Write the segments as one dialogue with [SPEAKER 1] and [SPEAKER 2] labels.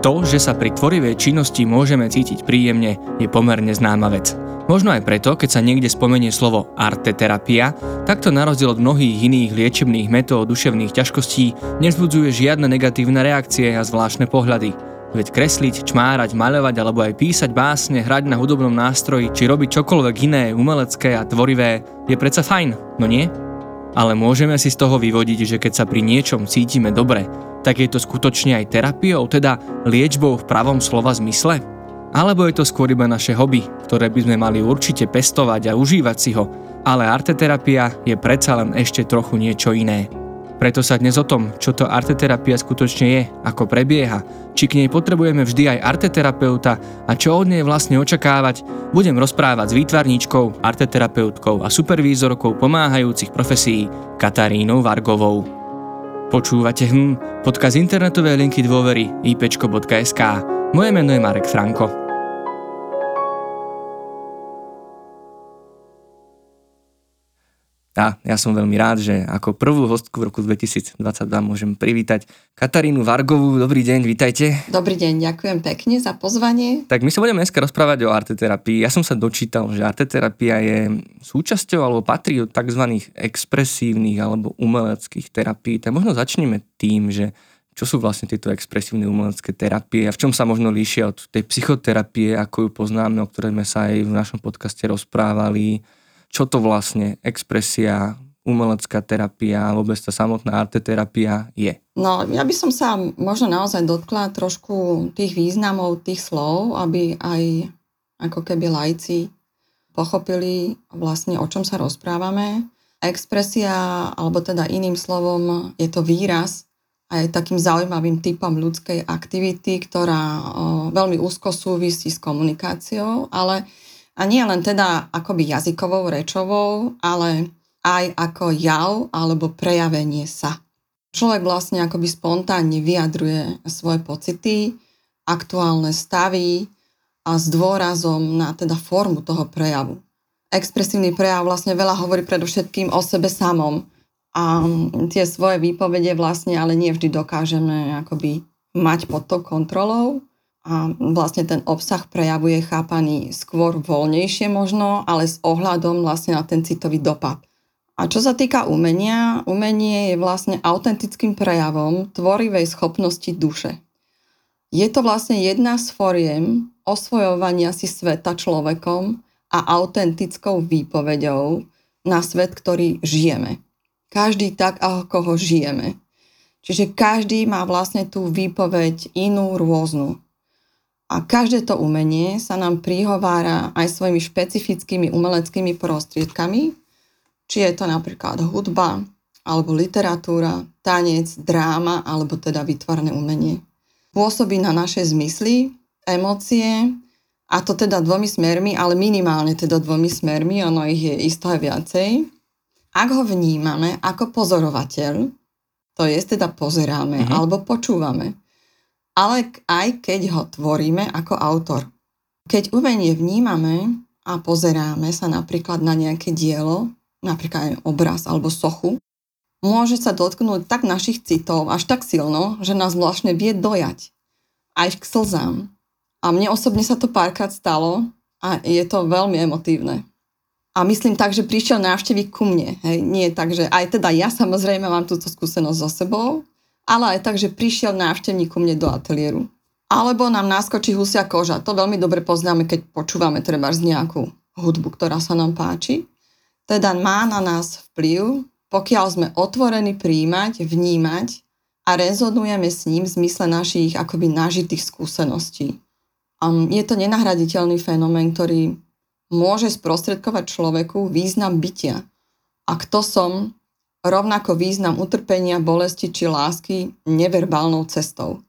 [SPEAKER 1] To, že sa pri tvorivej činnosti môžeme cítiť príjemne, je pomerne známa vec. Možno aj preto, keď sa niekde spomenie slovo arteterapia, takto na rozdiel od mnohých iných liečebných metód duševných ťažkostí nezbudzuje žiadne negatívne reakcie a zvláštne pohľady. Veď kresliť, čmárať, maľovať alebo aj písať básne, hrať na hudobnom nástroji či robiť čokoľvek iné, umelecké a tvorivé, je predsa fajn, no nie? Ale môžeme si z toho vyvodiť, že keď sa pri niečom cítime dobre, tak je to skutočne aj terapiou, teda liečbou v pravom slova zmysle? Alebo je to skôr iba naše hobby, ktoré by sme mali určite pestovať a užívať si ho, ale arteterapia je predsa len ešte trochu niečo iné. Preto sa dnes o tom, čo to arteterapia skutočne je, ako prebieha, či k nej potrebujeme vždy aj arteterapeuta a čo od nej vlastne očakávať, budem rozprávať s výtvarníčkou, arteterapeutkou a supervízorkou pomáhajúcich profesí Katarínou Vargovou. Počúvate hm, podcast internetovej linky dôvery ipčko.sk. Moje meno je Marek Franko. A ja som veľmi rád, že ako prvú hostku v roku 2022 môžem privítať Katarínu Vargovú. Dobrý deň, vítajte.
[SPEAKER 2] Dobrý deň, ďakujem pekne za pozvanie.
[SPEAKER 1] Tak my sa budeme dneska rozprávať o arteterapii. Ja som sa dočítal, že arteterapia je súčasťou alebo patrí od tzv. expresívnych alebo umeleckých terapií. Tak možno začneme tým, že čo sú vlastne tieto expresívne umelecké terapie a v čom sa možno líšia od tej psychoterapie, ako ju poznáme, o ktorej sme sa aj v našom podcaste rozprávali čo to vlastne expresia, umelecká terapia vôbec tá samotná arteterapia je?
[SPEAKER 2] No, ja by som sa možno naozaj dotkla trošku tých významov tých slov, aby aj ako keby lajci pochopili vlastne o čom sa rozprávame. Expresia, alebo teda iným slovom, je to výraz aj takým zaujímavým typom ľudskej aktivity, ktorá o, veľmi úzko súvisí s komunikáciou, ale a nie len teda akoby jazykovou, rečovou, ale aj ako jav alebo prejavenie sa. Človek vlastne akoby spontánne vyjadruje svoje pocity, aktuálne stavy a s dôrazom na teda formu toho prejavu. Expresívny prejav vlastne veľa hovorí predovšetkým o sebe samom a tie svoje výpovede vlastne ale nie vždy dokážeme akoby mať pod tou kontrolou a vlastne ten obsah prejavu je chápaný skôr voľnejšie možno, ale s ohľadom vlastne na ten citový dopad. A čo sa týka umenia, umenie je vlastne autentickým prejavom tvorivej schopnosti duše. Je to vlastne jedna z foriem osvojovania si sveta človekom a autentickou výpovedou na svet, ktorý žijeme. Každý tak, ako ho žijeme. Čiže každý má vlastne tú výpoveď inú, rôznu. A každé to umenie sa nám prihovára aj svojimi špecifickými umeleckými prostriedkami, či je to napríklad hudba, alebo literatúra, tanec, dráma, alebo teda vytvarné umenie. Pôsobí na naše zmysly, emócie, a to teda dvomi smermi, ale minimálne teda dvomi smermi, ono ich je isto aj viacej. Ak ho vnímame ako pozorovateľ, to je teda pozeráme mm-hmm. alebo počúvame, ale aj keď ho tvoríme ako autor. Keď umenie vnímame a pozeráme sa napríklad na nejaké dielo, napríklad aj obraz alebo sochu, môže sa dotknúť tak našich citov až tak silno, že nás vlastne vie dojať. Aj k slzám. A mne osobne sa to párkrát stalo a je to veľmi emotívne. A myslím tak, že prišiel návštevník ku mne. Hej. Nie tak, že aj teda ja samozrejme mám túto skúsenosť so sebou, ale aj tak, že prišiel návštevník ku mne do ateliéru. Alebo nám naskočí husia koža. To veľmi dobre poznáme, keď počúvame treba z nejakú hudbu, ktorá sa nám páči. Teda má na nás vplyv, pokiaľ sme otvorení príjmať, vnímať a rezonujeme s ním v zmysle našich akoby nažitých skúseností. Um, je to nenahraditeľný fenomén, ktorý môže sprostredkovať človeku význam bytia. A kto som, rovnako význam utrpenia, bolesti či lásky neverbálnou cestou.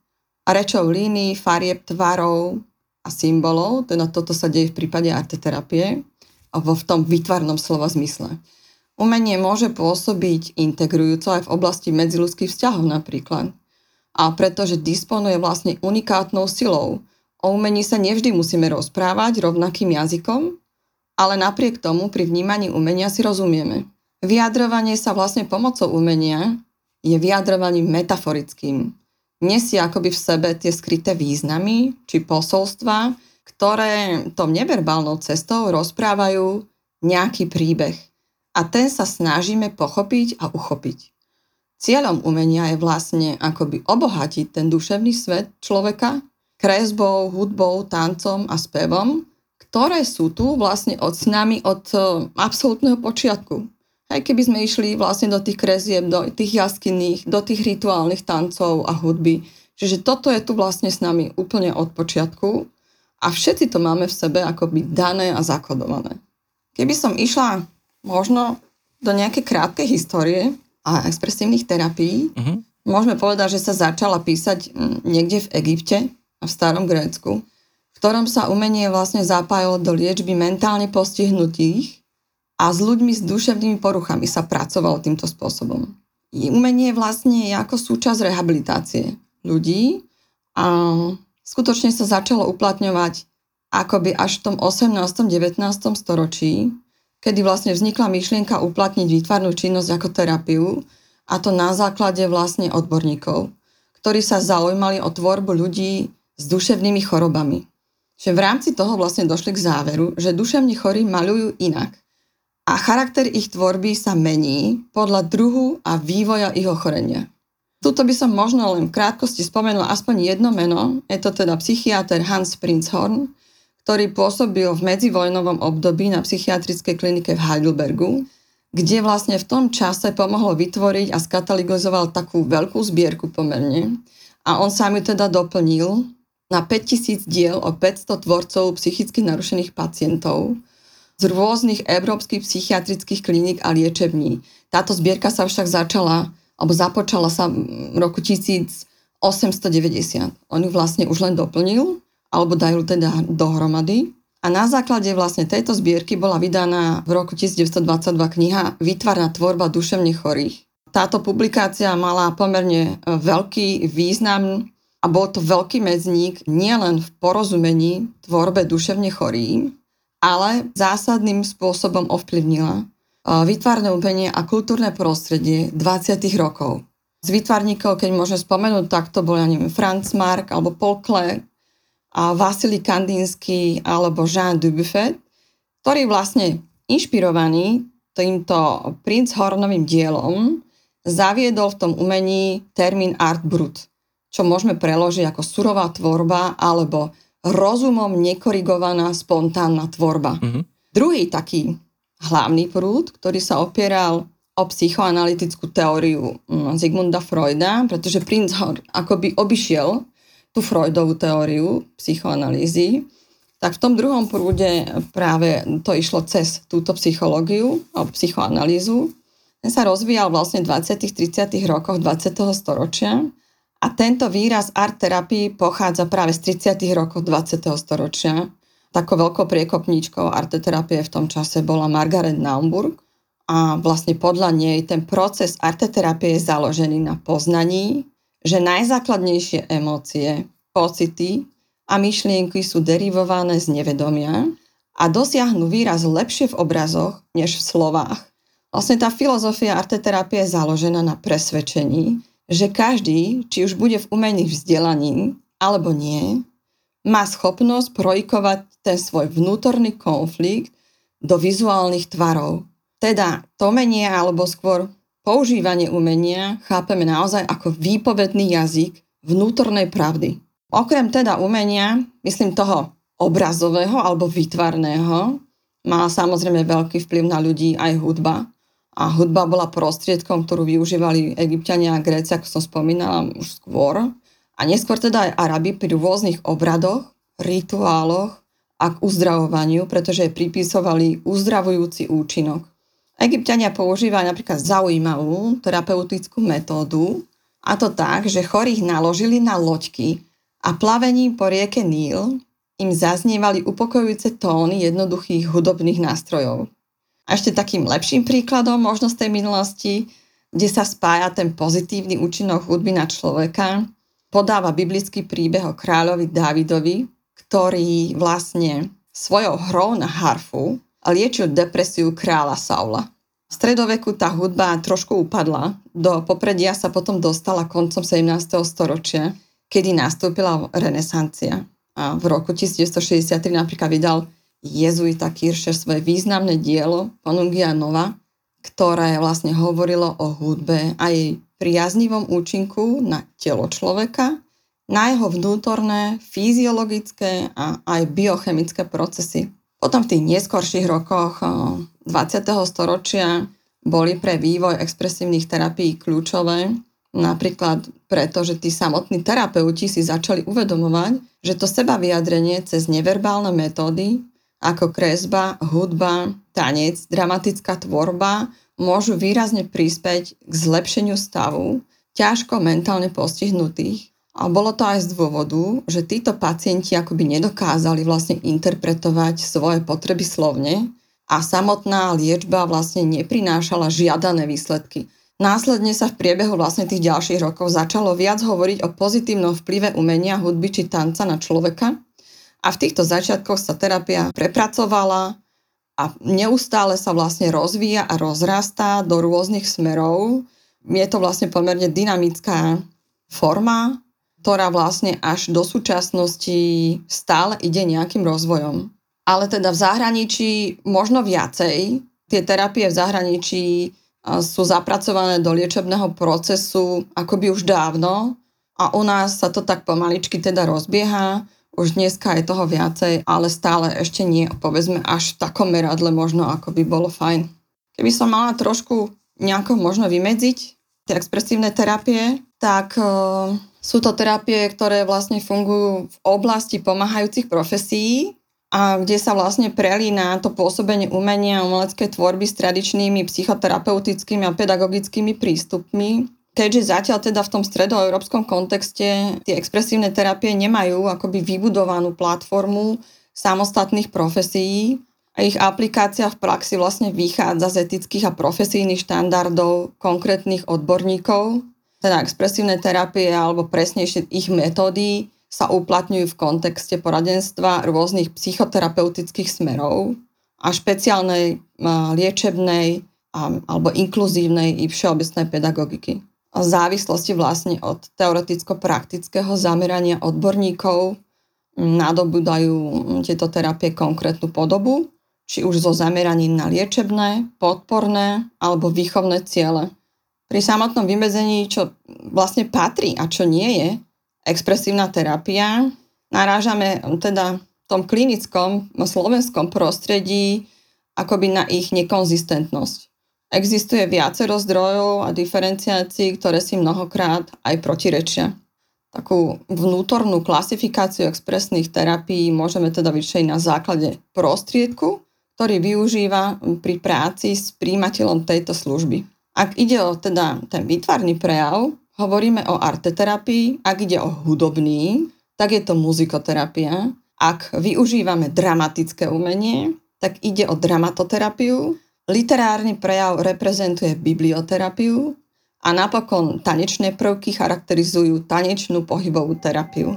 [SPEAKER 2] A rečou línií, farieb, tvarov a symbolov, teda toto sa deje v prípade arteterapie, vo v tom vytvarnom slova zmysle. Umenie môže pôsobiť integrujúco aj v oblasti medziludských vzťahov napríklad. A pretože disponuje vlastne unikátnou silou. O umení sa nevždy musíme rozprávať rovnakým jazykom, ale napriek tomu pri vnímaní umenia si rozumieme. Vyjadrovanie sa vlastne pomocou umenia je vyjadrovaním metaforickým. nesie akoby v sebe tie skryté významy či posolstva, ktoré tom neverbálnou cestou rozprávajú nejaký príbeh. A ten sa snažíme pochopiť a uchopiť. Cieľom umenia je vlastne akoby obohatiť ten duševný svet človeka kresbou, hudbou, tancom a spevom, ktoré sú tu vlastne od s nami od e, absolútneho počiatku. Aj keby sme išli vlastne do tých krezieb, do tých jaskinných, do tých rituálnych tancov a hudby. Čiže toto je tu vlastne s nami úplne od počiatku a všetci to máme v sebe akoby dané a zakodované. Keby som išla možno do nejakej krátkej histórie a expresívnych terapií, uh-huh. môžeme povedať, že sa začala písať niekde v Egypte a v starom Grécku, v ktorom sa umenie vlastne zapájalo do liečby mentálne postihnutých a s ľuďmi s duševnými poruchami sa pracovalo týmto spôsobom. Umenie vlastne je ako súčasť rehabilitácie ľudí a skutočne sa začalo uplatňovať akoby až v tom 18. 19. storočí, kedy vlastne vznikla myšlienka uplatniť výtvarnú činnosť ako terapiu a to na základe vlastne odborníkov, ktorí sa zaujímali o tvorbu ľudí s duševnými chorobami. Že v rámci toho vlastne došli k záveru, že duševní chorí maľujú inak a charakter ich tvorby sa mení podľa druhu a vývoja ich ochorenia. Tuto by som možno len v krátkosti spomenul aspoň jedno meno, je to teda psychiatr Hans Prinzhorn, ktorý pôsobil v medzivojnovom období na psychiatrickej klinike v Heidelbergu, kde vlastne v tom čase pomohol vytvoriť a skatalogizoval takú veľkú zbierku pomerne. A on sám ju teda doplnil na 5000 diel o 500 tvorcov psychicky narušených pacientov, z rôznych európskych psychiatrických kliník a liečební. Táto zbierka sa však začala, alebo započala sa v roku 1890. On ju vlastne už len doplnil, alebo dajú teda dohromady. A na základe vlastne tejto zbierky bola vydaná v roku 1922 kniha Výtvarná tvorba duševne chorých. Táto publikácia mala pomerne e, veľký význam a bol to veľký medzník nielen v porozumení tvorbe duševne chorým, ale zásadným spôsobom ovplyvnila výtvarné umenie a kultúrne prostredie 20. rokov. Z výtvarníkov, keď môžem spomenúť, tak to bol, ja neviem, Franz Mark alebo Paul Klee, a Vasily Kandinsky alebo Jean Dubuffet, ktorý vlastne inšpirovaný týmto Prince Hornovým dielom zaviedol v tom umení termín art brut, čo môžeme preložiť ako surová tvorba alebo rozumom nekorigovaná spontánna tvorba. Mm-hmm. Druhý taký hlavný prúd, ktorý sa opieral o psychoanalytickú teóriu mm, Zigmunda Freuda, pretože Prince akoby obišiel tú Freudovú teóriu psychoanalýzy, tak v tom druhom prúde práve to išlo cez túto psychológiu alebo psychoanalýzu. Ten sa rozvíjal vlastne v 20. 30. rokoch 20. storočia a tento výraz art terapii pochádza práve z 30. rokov 20. storočia. Takou veľkou priekopníčkou arteterapie v tom čase bola Margaret Naumburg a vlastne podľa nej ten proces arteterapie je založený na poznaní, že najzákladnejšie emócie, pocity a myšlienky sú derivované z nevedomia a dosiahnu výraz lepšie v obrazoch než v slovách. Vlastne tá filozofia arteterapie je založená na presvedčení, že každý, či už bude v umení vzdelaní alebo nie, má schopnosť projikovať ten svoj vnútorný konflikt do vizuálnych tvarov. Teda to umenie alebo skôr používanie umenia chápeme naozaj ako výpovedný jazyk vnútornej pravdy. Okrem teda umenia, myslím toho obrazového alebo výtvarného, má samozrejme veľký vplyv na ľudí aj hudba a hudba bola prostriedkom, ktorú využívali egyptiania a Gréci, ako som spomínala už skôr. A neskôr teda aj Arabi pri rôznych obradoch, rituáloch a k uzdravovaniu, pretože pripisovali uzdravujúci účinok. Egyptiania používali napríklad zaujímavú terapeutickú metódu, a to tak, že chorých naložili na loďky a plavením po rieke Níl im zaznievali upokojujúce tóny jednoduchých hudobných nástrojov. A ešte takým lepším príkladom možno z tej minulosti, kde sa spája ten pozitívny účinok hudby na človeka, podáva biblický príbeh o kráľovi Dávidovi, ktorý vlastne svojou hrou na harfu liečil depresiu kráľa Saula. V stredoveku tá hudba trošku upadla. Do popredia sa potom dostala koncom 17. storočia, kedy nastúpila renesancia. A v roku 1963 napríklad vydal jezuita Kircher svoje významné dielo Ponungia Nova, ktoré vlastne hovorilo o hudbe a jej priaznivom účinku na telo človeka, na jeho vnútorné, fyziologické a aj biochemické procesy. Potom v tých neskorších rokoch 20. storočia boli pre vývoj expresívnych terapií kľúčové, napríklad preto, že tí samotní terapeuti si začali uvedomovať, že to seba vyjadrenie cez neverbálne metódy, ako kresba, hudba, tanec, dramatická tvorba, môžu výrazne prispäť k zlepšeniu stavu ťažko mentálne postihnutých a bolo to aj z dôvodu, že títo pacienti akoby nedokázali vlastne interpretovať svoje potreby slovne a samotná liečba vlastne neprinášala žiadané výsledky. Následne sa v priebehu vlastne tých ďalších rokov začalo viac hovoriť o pozitívnom vplyve umenia, hudby či tanca na človeka a v týchto začiatkoch sa terapia prepracovala a neustále sa vlastne rozvíja a rozrastá do rôznych smerov. Je to vlastne pomerne dynamická forma ktorá vlastne až do súčasnosti stále ide nejakým rozvojom. Ale teda v zahraničí možno viacej. Tie terapie v zahraničí sú zapracované do liečebného procesu akoby už dávno a u nás sa to tak pomaličky teda rozbieha. Už dneska je toho viacej, ale stále ešte nie, povedzme, až v takom meradle možno, ako by bolo fajn. Keby som mala trošku nejako možno vymedziť tie expresívne terapie, tak sú to terapie, ktoré vlastne fungujú v oblasti pomáhajúcich profesí a kde sa vlastne prelína to pôsobenie umenia a umeleckej tvorby s tradičnými psychoterapeutickými a pedagogickými prístupmi. Keďže zatiaľ teda v tom stredoeurópskom kontexte tie expresívne terapie nemajú akoby vybudovanú platformu samostatných profesí, a ich aplikácia v praxi vlastne vychádza z etických a profesijných štandardov konkrétnych odborníkov, teda expresívne terapie alebo presnejšie ich metódy sa uplatňujú v kontexte poradenstva rôznych psychoterapeutických smerov a špeciálnej liečebnej alebo inkluzívnej i všeobecnej pedagogiky. Závislosti vlastne od teoreticko-praktického zamerania odborníkov nadobudajú tieto terapie konkrétnu podobu, či už so zameraním na liečebné, podporné alebo výchovné ciele pri samotnom vymedzení, čo vlastne patrí a čo nie je expresívna terapia, narážame teda v tom klinickom slovenskom prostredí akoby na ich nekonzistentnosť. Existuje viacero zdrojov a diferenciácií, ktoré si mnohokrát aj protirečia. Takú vnútornú klasifikáciu expresných terapií môžeme teda vyššej na základe prostriedku, ktorý využíva pri práci s príjimateľom tejto služby. Ak ide o teda ten výtvarný prejav, hovoríme o arteterapii. Ak ide o hudobný, tak je to muzikoterapia. Ak využívame dramatické umenie, tak ide o dramatoterapiu. Literárny prejav reprezentuje biblioterapiu a napokon tanečné prvky charakterizujú tanečnú pohybovú terapiu.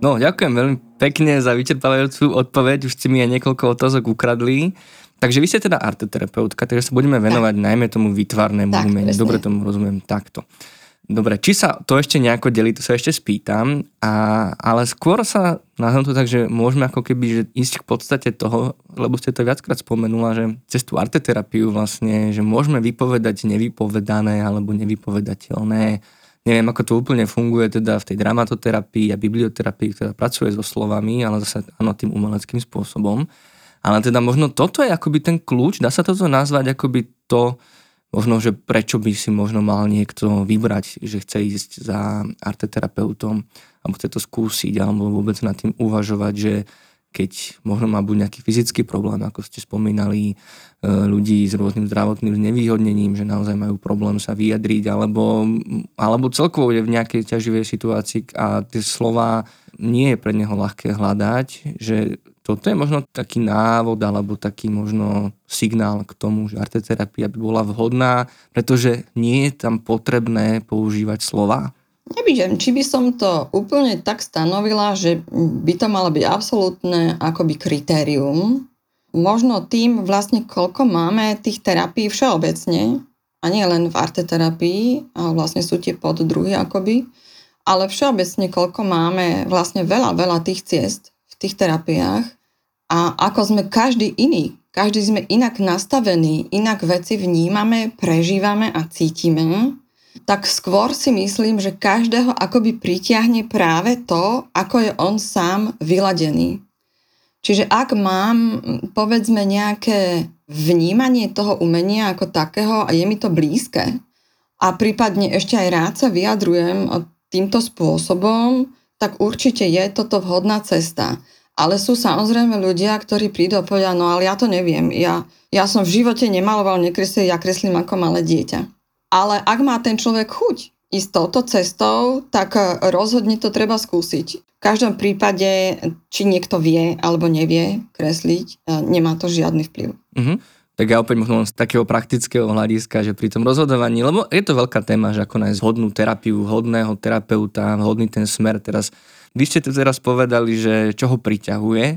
[SPEAKER 1] No, ďakujem veľmi pekne za vyčerpávajúcu odpoveď. Už ste mi aj niekoľko otázok ukradli. Takže vy ste teda arteterapeutka, takže sa budeme venovať tak. najmä tomu výtvarnému tak, umeniu. Presne. Dobre tomu rozumiem takto. Dobre, či sa to ešte nejako delí, to sa ešte spýtam, a, ale skôr sa nazvem to tak, že môžeme ako keby že ísť k podstate toho, lebo ste to viackrát spomenula, že cez tú arteterapiu vlastne, že môžeme vypovedať nevypovedané alebo nevypovedateľné Neviem, ako to úplne funguje teda v tej dramatoterapii a biblioterapii, ktorá pracuje so slovami, ale zase áno, tým umeleckým spôsobom. Ale teda možno toto je akoby ten kľúč, dá sa toto nazvať akoby to, možno, že prečo by si možno mal niekto vybrať, že chce ísť za arteterapeutom, alebo chce to skúsiť, alebo vôbec nad tým uvažovať, že keď možno má buď nejaký fyzický problém, ako ste spomínali, e, ľudí s rôznym zdravotným znevýhodnením, že naozaj majú problém sa vyjadriť, alebo, alebo celkovo je v nejakej ťaživej situácii a tie slova nie je pre neho ľahké hľadať, že toto je možno taký návod alebo taký možno signál k tomu, že arteterapia by bola vhodná, pretože nie je tam potrebné používať slova?
[SPEAKER 2] Neviem, či by som to úplne tak stanovila, že by to malo byť absolútne akoby kritérium. Možno tým vlastne, koľko máme tých terapií všeobecne, a nie len v arteterapii, a vlastne sú tie poddruhy akoby, ale všeobecne koľko máme vlastne veľa, veľa tých ciest v tých terapiách a ako sme každý iný. Každý sme inak nastavení, inak veci vnímame, prežívame a cítime, tak skôr si myslím, že každého akoby pritiahne práve to, ako je on sám vyladený. Čiže ak mám, povedzme, nejaké vnímanie toho umenia ako takého a je mi to blízke a prípadne ešte aj rád sa vyjadrujem týmto spôsobom, tak určite je toto vhodná cesta. Ale sú samozrejme ľudia, ktorí prídu a povedia, no ale ja to neviem, ja, ja som v živote nemaloval, nekreslil, ja kreslím ako malé dieťa. Ale ak má ten človek chuť ísť touto cestou, tak rozhodne to treba skúsiť. V každom prípade, či niekto vie alebo nevie kresliť, nemá to žiadny vplyv.
[SPEAKER 1] Mm-hmm. Tak ja opäť možno z takého praktického hľadiska, že pri tom rozhodovaní, lebo je to veľká téma, že ako nájsť hodnú terapiu, hodného terapeuta, hodný ten smer. Teraz, vy ste tu teraz povedali, že čo ho priťahuje e,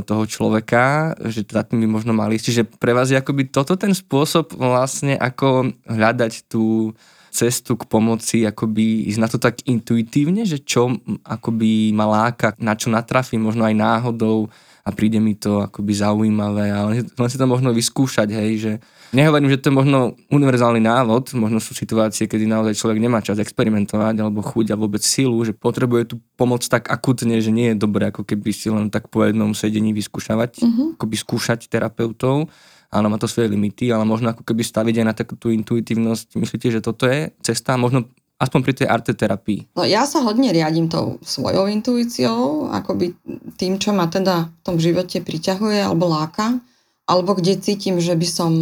[SPEAKER 1] toho človeka, že teda by možno mali. Čiže pre vás je akoby toto ten spôsob vlastne, ako hľadať tú cestu k pomoci, akoby ísť na to tak intuitívne, že čo akoby ma láka, na čo natrafím, možno aj náhodou, a príde mi to akoby zaujímavé, ale len si to možno vyskúšať, hej, že nehovorím, že to je možno univerzálny návod, možno sú situácie, kedy naozaj človek nemá čas experimentovať alebo chuť a vôbec silu, že potrebuje tú pomoc tak akutne, že nie je dobré ako keby si len tak po jednom sedení vyskúšavať, mm-hmm. akoby skúšať terapeutov, áno, má to svoje limity, ale možno ako keby staviť aj na takú tú intuitívnosť. Myslíte, že toto je cesta? Možno aspoň pri tej arteterapii?
[SPEAKER 2] No ja sa hodne riadím tou svojou intuíciou, akoby tým, čo ma teda v tom živote priťahuje alebo láka, alebo kde cítim, že by som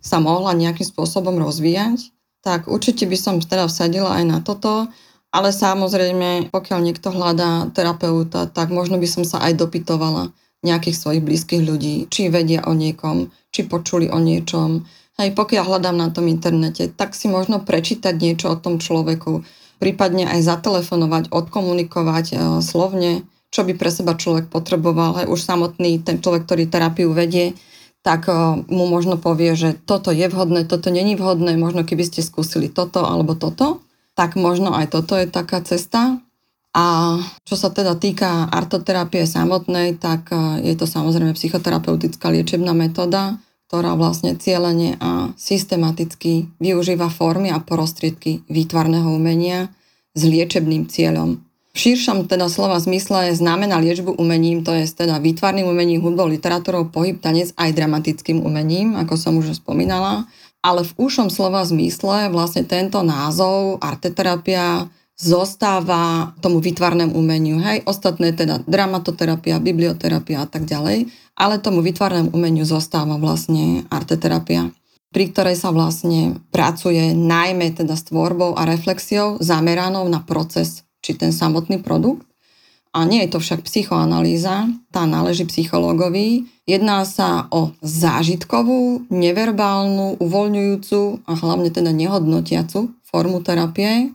[SPEAKER 2] sa mohla nejakým spôsobom rozvíjať, tak určite by som teda vsadila aj na toto, ale samozrejme, pokiaľ niekto hľadá terapeuta, tak možno by som sa aj dopytovala nejakých svojich blízkych ľudí, či vedia o niekom, či počuli o niečom, aj pokiaľ hľadám na tom internete, tak si možno prečítať niečo o tom človeku, prípadne aj zatelefonovať, odkomunikovať e, slovne, čo by pre seba človek potreboval. Aj už samotný ten človek, ktorý terapiu vedie, tak mu možno povie, že toto je vhodné, toto není vhodné, možno keby ste skúsili toto alebo toto, tak možno aj toto je taká cesta. A čo sa teda týka artoterapie samotnej, tak je to samozrejme psychoterapeutická liečebná metóda, ktorá vlastne cieľene a systematicky využíva formy a prostriedky výtvarného umenia s liečebným cieľom. Širšom teda slova zmysle znamená liečbu umením, to je teda výtvarným umením, hudbou, literatúrou, pohyb, tanec aj dramatickým umením, ako som už spomínala. Ale v úšom slova zmysle vlastne tento názov arteterapia zostáva tomu výtvarnému umeniu. Hej, ostatné teda dramatoterapia, biblioterapia a tak ďalej, ale tomu výtvarnému umeniu zostáva vlastne arteterapia, pri ktorej sa vlastne pracuje najmä teda s tvorbou a reflexiou zameranou na proces či ten samotný produkt. A nie je to však psychoanalýza, tá náleží psychológovi. Jedná sa o zážitkovú, neverbálnu, uvoľňujúcu a hlavne teda nehodnotiacu formu terapie,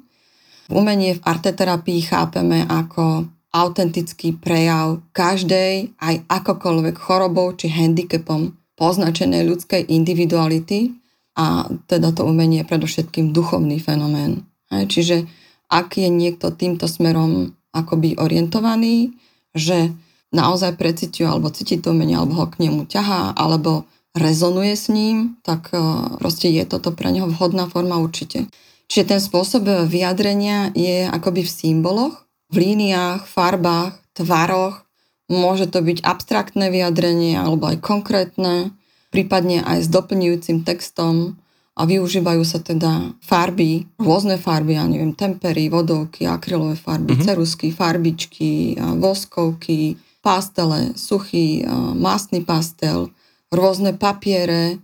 [SPEAKER 2] Umenie v arteterapii chápeme ako autentický prejav každej, aj akokoľvek chorobou či handicapom poznačenej ľudskej individuality a teda to umenie je predovšetkým duchovný fenomén. Čiže ak je niekto týmto smerom akoby orientovaný, že naozaj preciťuje alebo cíti to umenie, alebo ho k nemu ťahá, alebo rezonuje s ním, tak eh, proste je toto pre neho vhodná forma určite. Čiže ten spôsob vyjadrenia je akoby v symboloch, v líniách, farbách, tvaroch. Môže to byť abstraktné vyjadrenie alebo aj konkrétne, prípadne aj s doplňujúcim textom a využívajú sa teda farby, rôzne farby, ja neviem, tempery, vodovky, akrylové farby, mm-hmm. cerusky, farbičky, voskovky, pastele, suchý, masný pastel, rôzne papiere,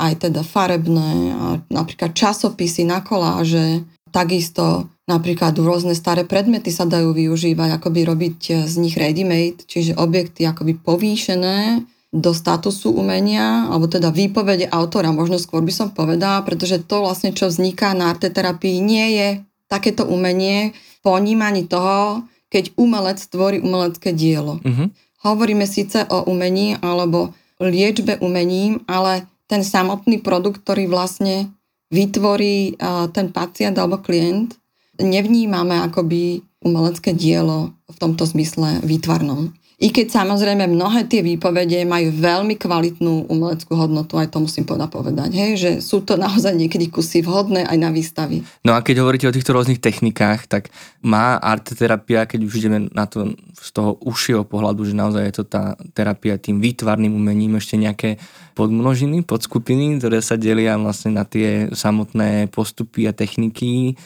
[SPEAKER 2] aj teda farebné, a napríklad časopisy na koláže, takisto Napríklad rôzne staré predmety sa dajú využívať, akoby robiť z nich ready-made, čiže objekty akoby povýšené do statusu umenia, alebo teda výpovede autora, možno skôr by som povedala, pretože to vlastne, čo vzniká na arteterapii, nie je takéto umenie ponímaní toho, keď umelec tvorí umelecké dielo. Uh-huh. Hovoríme síce o umení alebo liečbe umením, ale ten samotný produkt, ktorý vlastne vytvorí uh, ten pacient alebo klient, nevnímame akoby umelecké dielo v tomto zmysle výtvarnom. I keď samozrejme mnohé tie výpovede majú veľmi kvalitnú umeleckú hodnotu, aj to musím povedať, povedať hej, že sú to naozaj niekedy kusy vhodné aj na výstavy.
[SPEAKER 1] No a keď hovoríte o týchto rôznych technikách, tak má arteterapia, keď už ideme na to z toho užšieho pohľadu, že naozaj je to tá terapia tým výtvarným umením, ešte nejaké podmnožiny, podskupiny, ktoré sa delia vlastne na tie samotné postupy a techniky,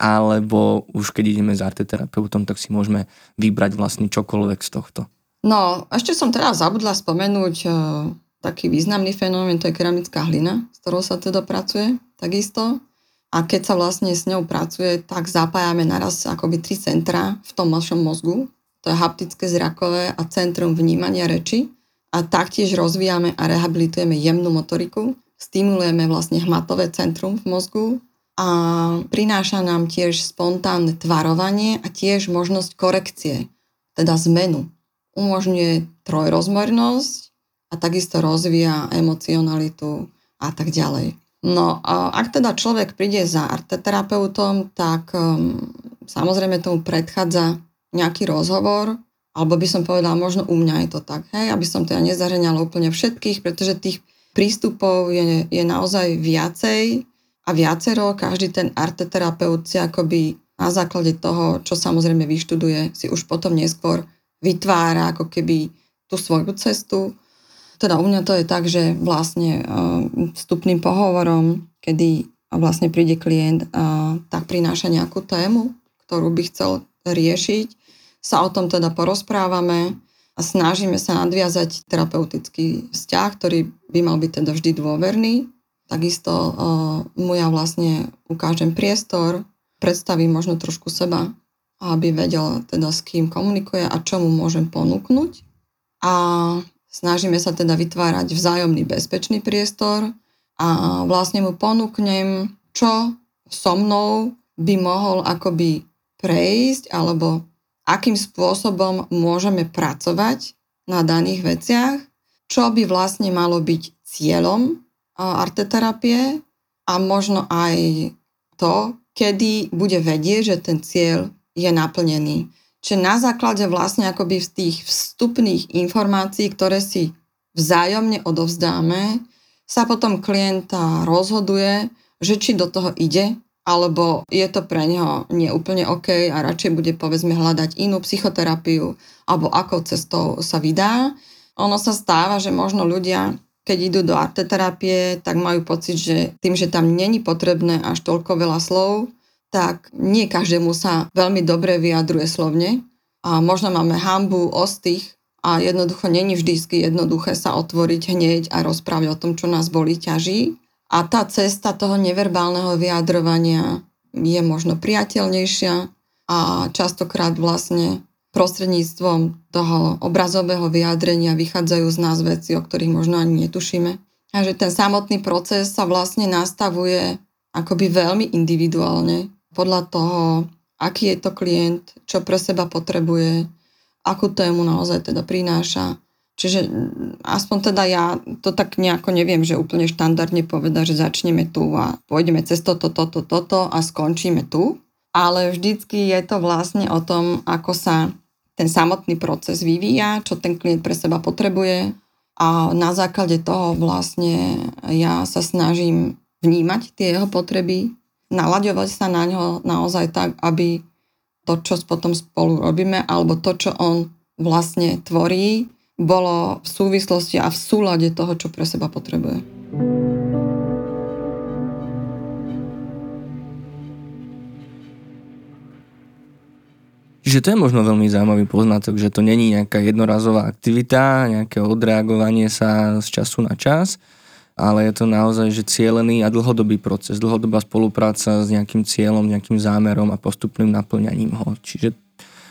[SPEAKER 1] alebo už keď ideme s arteterapeutom, tak si môžeme vybrať vlastne čokoľvek z tohto.
[SPEAKER 2] No, ešte som teraz zabudla spomenúť uh, taký významný fenomén, to je keramická hlina, s ktorou sa teda pracuje takisto. A keď sa vlastne s ňou pracuje, tak zapájame naraz akoby tri centra v tom našom mozgu. To je haptické, zrakové a centrum vnímania reči. A taktiež rozvíjame a rehabilitujeme jemnú motoriku. Stimulujeme vlastne hmatové centrum v mozgu a prináša nám tiež spontánne tvarovanie a tiež možnosť korekcie, teda zmenu umožňuje trojrozmernosť a takisto rozvíja emocionalitu a tak ďalej. No a ak teda človek príde za arteterapeutom, tak um, samozrejme tomu predchádza nejaký rozhovor, alebo by som povedala, možno u mňa je to tak, hej, aby som teda nezahrňala úplne všetkých, pretože tých prístupov je, je naozaj viacej a viacero, každý ten arteterapeut si akoby na základe toho, čo samozrejme vyštuduje, si už potom neskôr vytvára ako keby tú svoju cestu. Teda u mňa to je tak, že vlastne uh, vstupným pohovorom, kedy vlastne príde klient, uh, tak prináša nejakú tému, ktorú by chcel riešiť. Sa o tom teda porozprávame a snažíme sa nadviazať terapeutický vzťah, ktorý by mal byť teda vždy dôverný. Takisto uh, mu ja vlastne ukážem priestor, predstavím možno trošku seba, aby vedel teda s kým komunikuje a čo mu môžem ponúknuť. A snažíme sa teda vytvárať vzájomný bezpečný priestor a vlastne mu ponúknem, čo so mnou by mohol akoby prejsť alebo akým spôsobom môžeme pracovať na daných veciach, čo by vlastne malo byť cieľom arteterapie a možno aj to, kedy bude vedieť, že ten cieľ je naplnený. Čiže na základe vlastne akoby z tých vstupných informácií, ktoré si vzájomne odovzdáme, sa potom klienta rozhoduje, že či do toho ide, alebo je to pre neho neúplne OK a radšej bude povedzme hľadať inú psychoterapiu, alebo akou cestou sa vydá. Ono sa stáva, že možno ľudia, keď idú do arteterapie, tak majú pocit, že tým, že tam není potrebné až toľko veľa slov, tak nie každému sa veľmi dobre vyjadruje slovne a možno máme hambu, ostých a jednoducho není vždy jednoduché sa otvoriť hneď a rozprávať o tom, čo nás boli, ťaží. A tá cesta toho neverbálneho vyjadrovania je možno priateľnejšia a častokrát vlastne prostredníctvom toho obrazového vyjadrenia vychádzajú z nás veci, o ktorých možno ani netušíme. A že ten samotný proces sa vlastne nastavuje akoby veľmi individuálne podľa toho, aký je to klient, čo pre seba potrebuje, akú tému naozaj teda prináša. Čiže aspoň teda ja to tak nejako neviem, že úplne štandardne povedať, že začneme tu a pôjdeme cez toto, toto, toto a skončíme tu. Ale vždycky je to vlastne o tom, ako sa ten samotný proces vyvíja, čo ten klient pre seba potrebuje a na základe toho vlastne ja sa snažím vnímať tie jeho potreby, nalaďovať sa na ňo naozaj tak, aby to, čo potom spolu robíme, alebo to, čo on vlastne tvorí, bolo v súvislosti a v súlade toho, čo pre seba potrebuje.
[SPEAKER 1] Čiže to je možno veľmi zaujímavý poznatok, že to není nejaká jednorazová aktivita, nejaké odreagovanie sa z času na čas, ale je to naozaj že cieľený a dlhodobý proces, dlhodobá spolupráca s nejakým cieľom, nejakým zámerom a postupným naplňaním ho. Čiže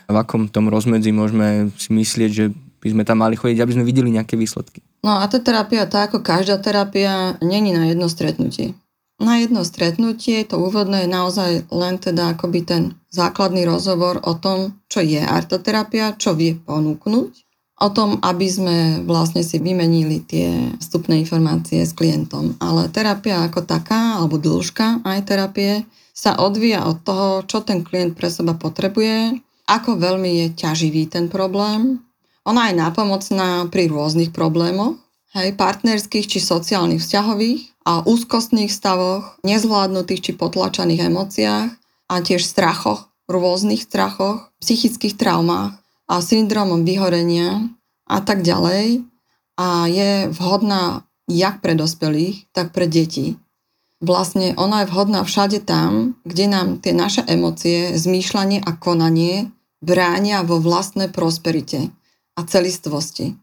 [SPEAKER 1] v akom tom rozmedzi môžeme si myslieť, že by sme tam mali chodiť, aby sme videli nejaké výsledky.
[SPEAKER 2] No a tá terapia, tá ako každá terapia, není na jedno stretnutie. Na jedno stretnutie, to úvodné je naozaj len teda akoby ten základný rozhovor o tom, čo je artoterapia, čo vie ponúknuť o tom, aby sme vlastne si vymenili tie vstupné informácie s klientom. Ale terapia ako taká, alebo dĺžka aj terapie, sa odvíja od toho, čo ten klient pre seba potrebuje, ako veľmi je ťaživý ten problém. Ona je nápomocná pri rôznych problémoch, hej, partnerských či sociálnych vzťahových a úzkostných stavoch, nezvládnutých či potlačaných emóciách a tiež strachoch, rôznych strachoch, psychických traumách a syndromom vyhorenia a tak ďalej a je vhodná jak pre dospelých, tak pre deti. Vlastne ona je vhodná všade tam, kde nám tie naše emócie, zmýšľanie a konanie bránia vo vlastnej prosperite a celistvosti.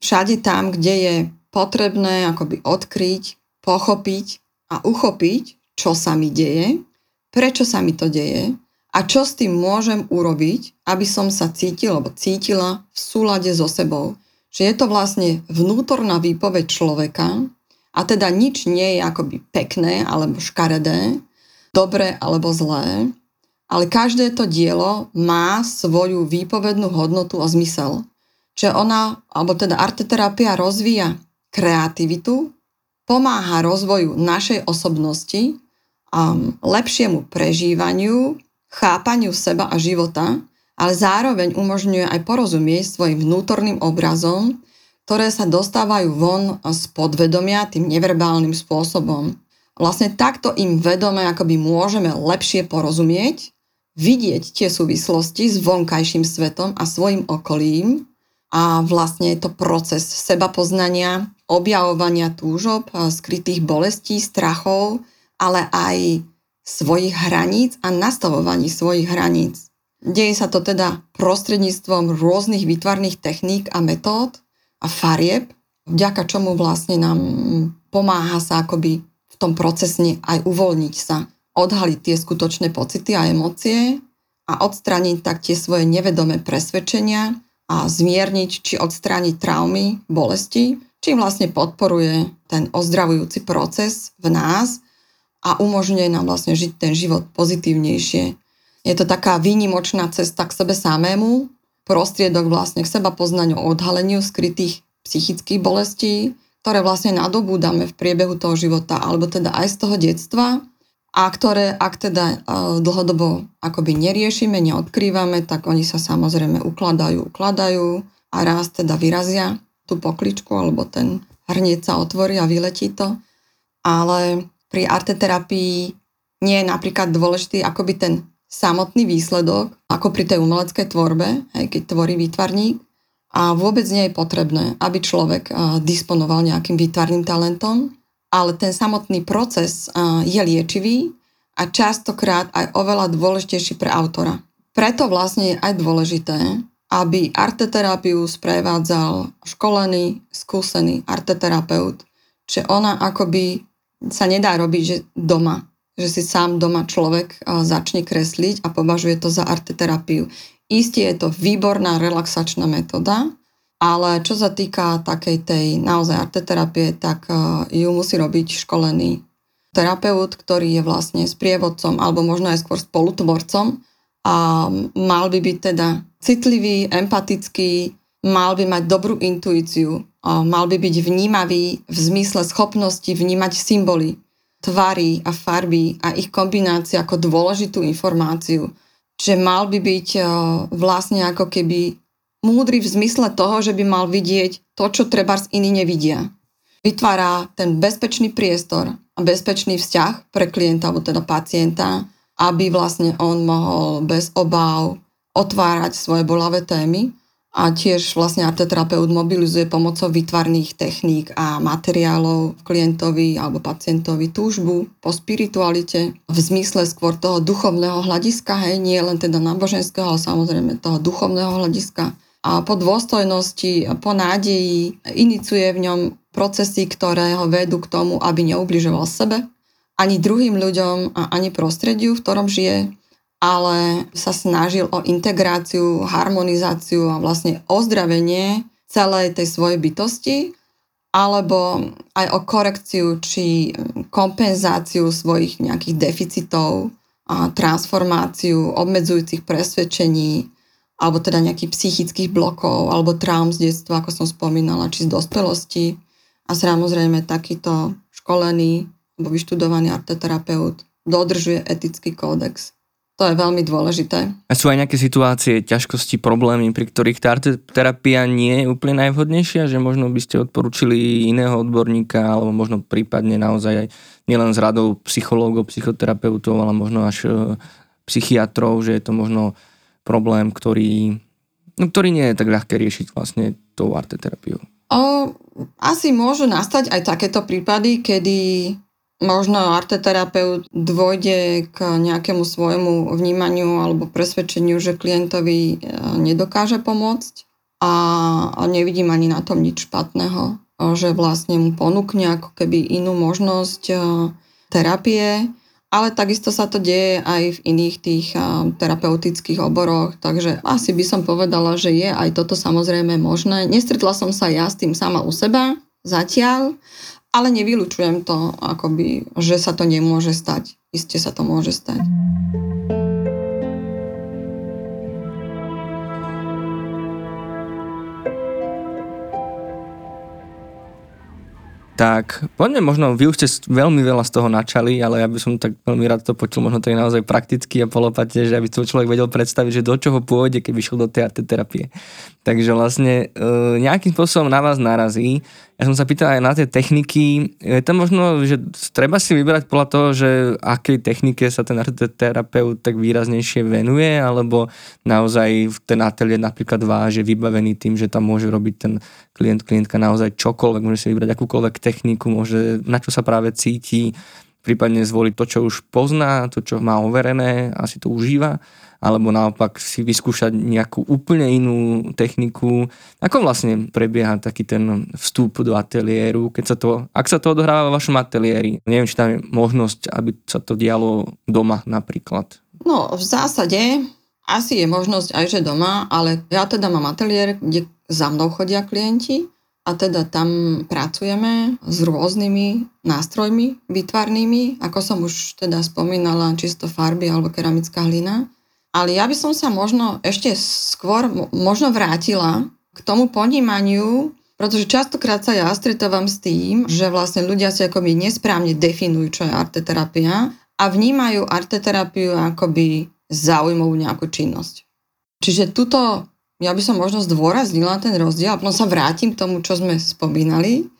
[SPEAKER 2] Všade tam, kde je potrebné akoby odkryť, pochopiť a uchopiť, čo sa mi deje, prečo sa mi to deje a čo s tým môžem urobiť, aby som sa cítil alebo cítila v súlade so sebou. Že je to vlastne vnútorná výpoveď človeka a teda nič nie je akoby pekné alebo škaredé, dobré alebo zlé, ale každé to dielo má svoju výpovednú hodnotu a zmysel. Že ona, alebo teda arteterapia rozvíja kreativitu, pomáha rozvoju našej osobnosti, a lepšiemu prežívaniu chápaniu seba a života, ale zároveň umožňuje aj porozumieť svojim vnútorným obrazom, ktoré sa dostávajú von z podvedomia tým neverbálnym spôsobom. Vlastne takto im vedome akoby môžeme lepšie porozumieť, vidieť tie súvislosti s vonkajším svetom a svojim okolím a vlastne je to proces seba poznania, objavovania túžob, skrytých bolestí, strachov, ale aj svojich hraníc a nastavovaní svojich hraníc. Deje sa to teda prostredníctvom rôznych výtvarných techník a metód a farieb, vďaka čomu vlastne nám pomáha sa akoby v tom procesne aj uvoľniť sa, odhaliť tie skutočné pocity a emócie a odstrániť tak tie svoje nevedomé presvedčenia a zmierniť či odstrániť traumy, bolesti, či vlastne podporuje ten ozdravujúci proces v nás a umožňuje nám vlastne žiť ten život pozitívnejšie. Je to taká výnimočná cesta k sebe samému, prostriedok vlastne k seba poznaniu, odhaleniu skrytých psychických bolestí, ktoré vlastne nadobúdame v priebehu toho života, alebo teda aj z toho detstva, a ktoré, ak teda e, dlhodobo akoby neriešime, neodkrývame, tak oni sa samozrejme ukladajú, ukladajú a raz teda vyrazia tú pokličku, alebo ten hrniec sa otvorí a vyletí to. Ale pri arteterapii nie je napríklad dôležitý akoby ten samotný výsledok, ako pri tej umeleckej tvorbe, aj keď tvorí výtvarník. A vôbec nie je potrebné, aby človek disponoval nejakým výtvarným talentom, ale ten samotný proces je liečivý a častokrát aj oveľa dôležitejší pre autora. Preto vlastne je aj dôležité, aby arteterapiu sprevádzal školený, skúsený arteterapeut, že ona akoby sa nedá robiť, že doma, že si sám doma človek začne kresliť a považuje to za arteterapiu. Isté je to výborná relaxačná metóda, ale čo sa týka takej tej naozaj arteterapie, tak ju musí robiť školený terapeut, ktorý je vlastne sprievodcom alebo možno aj skôr spolutvorcom a mal by byť teda citlivý, empatický, mal by mať dobrú intuíciu, mal by byť vnímavý v zmysle schopnosti vnímať symboly, tvary a farby a ich kombináciu ako dôležitú informáciu. Že mal by byť vlastne ako keby múdry v zmysle toho, že by mal vidieť to, čo treba z iní nevidia. Vytvára ten bezpečný priestor a bezpečný vzťah pre klienta, alebo teda pacienta, aby vlastne on mohol bez obáv otvárať svoje bolavé témy a tiež vlastne arteterapeut mobilizuje pomocou výtvarných techník a materiálov klientovi alebo pacientovi túžbu po spiritualite v zmysle skôr toho duchovného hľadiska, hej, nie len teda náboženského, ale samozrejme toho duchovného hľadiska. a po dôstojnosti, po nádeji, iniciuje v ňom procesy, ktoré ho vedú k tomu, aby neubližoval sebe, ani druhým ľuďom a ani prostrediu, v ktorom žije, ale sa snažil o integráciu, harmonizáciu a vlastne ozdravenie celej tej svojej bytosti, alebo aj o korekciu či kompenzáciu svojich nejakých deficitov, a transformáciu obmedzujúcich presvedčení, alebo teda nejakých psychických blokov, alebo traum z detstva, ako som spomínala, či z dospelosti. A samozrejme takýto školený alebo vyštudovaný arteterapeut dodržuje etický kódex. To je veľmi dôležité.
[SPEAKER 1] A sú aj nejaké situácie, ťažkosti, problémy, pri ktorých tá terapia nie je úplne najvhodnejšia, že možno by ste odporučili iného odborníka, alebo možno prípadne naozaj aj nielen z radou psychológov, psychoterapeutov, ale možno až e, psychiatrov, že je to možno problém, ktorý, no, ktorý nie je tak ľahké riešiť vlastne tou arteterapiou.
[SPEAKER 2] O, asi môžu nastať aj takéto prípady, kedy možno arteterapeut dôjde k nejakému svojmu vnímaniu alebo presvedčeniu, že klientovi e, nedokáže pomôcť a nevidím ani na tom nič špatného, že vlastne mu ponúkne ako keby inú možnosť e, terapie, ale takisto sa to deje aj v iných tých e, terapeutických oboroch, takže asi by som povedala, že je aj toto samozrejme možné. Nestretla som sa ja s tým sama u seba zatiaľ, ale nevylučujem to, akoby, že sa to nemôže stať. Isté sa to môže stať.
[SPEAKER 1] Tak poďme možno, vy už ste veľmi veľa z toho načali, ale ja by som tak veľmi rád to počul, možno to je naozaj prakticky a polopate, že aby to človek vedel predstaviť, že do čoho pôjde, keby šiel do tej terapie. Takže vlastne e, nejakým spôsobom na vás narazí. Ja som sa pýtal aj na tie techniky. Je to možno, že treba si vybrať podľa toho, že akej technike sa ten terapeut tak výraznejšie venuje, alebo naozaj ten ateliér napríklad váš vybavený tým, že tam môže robiť ten klient, klientka naozaj čokoľvek, môže si vybrať akúkoľvek techniku, môže, na čo sa práve cíti, prípadne zvoliť to, čo už pozná, to, čo má overené a si to užíva, alebo naopak si vyskúšať nejakú úplne inú techniku. Ako vlastne prebieha taký ten vstup do ateliéru, keď sa to, ak sa to odohráva v vašom ateliéri? Neviem, či tam je možnosť, aby sa to dialo doma napríklad.
[SPEAKER 2] No, v zásade asi je možnosť aj, že doma, ale ja teda mám ateliér, kde za mnou chodia klienti a teda tam pracujeme s rôznymi nástrojmi výtvarnými, ako som už teda spomínala, čisto farby alebo keramická hlina. Ale ja by som sa možno ešte skôr možno vrátila k tomu ponímaniu, pretože častokrát sa ja stretávam s tým, že vlastne ľudia si akoby nesprávne definujú, čo je arteterapia a vnímajú arteterapiu akoby zaujímavú nejakú činnosť. Čiže tuto ja by som možno zdôraznila ten rozdiel a potom sa vrátim k tomu, čo sme spomínali.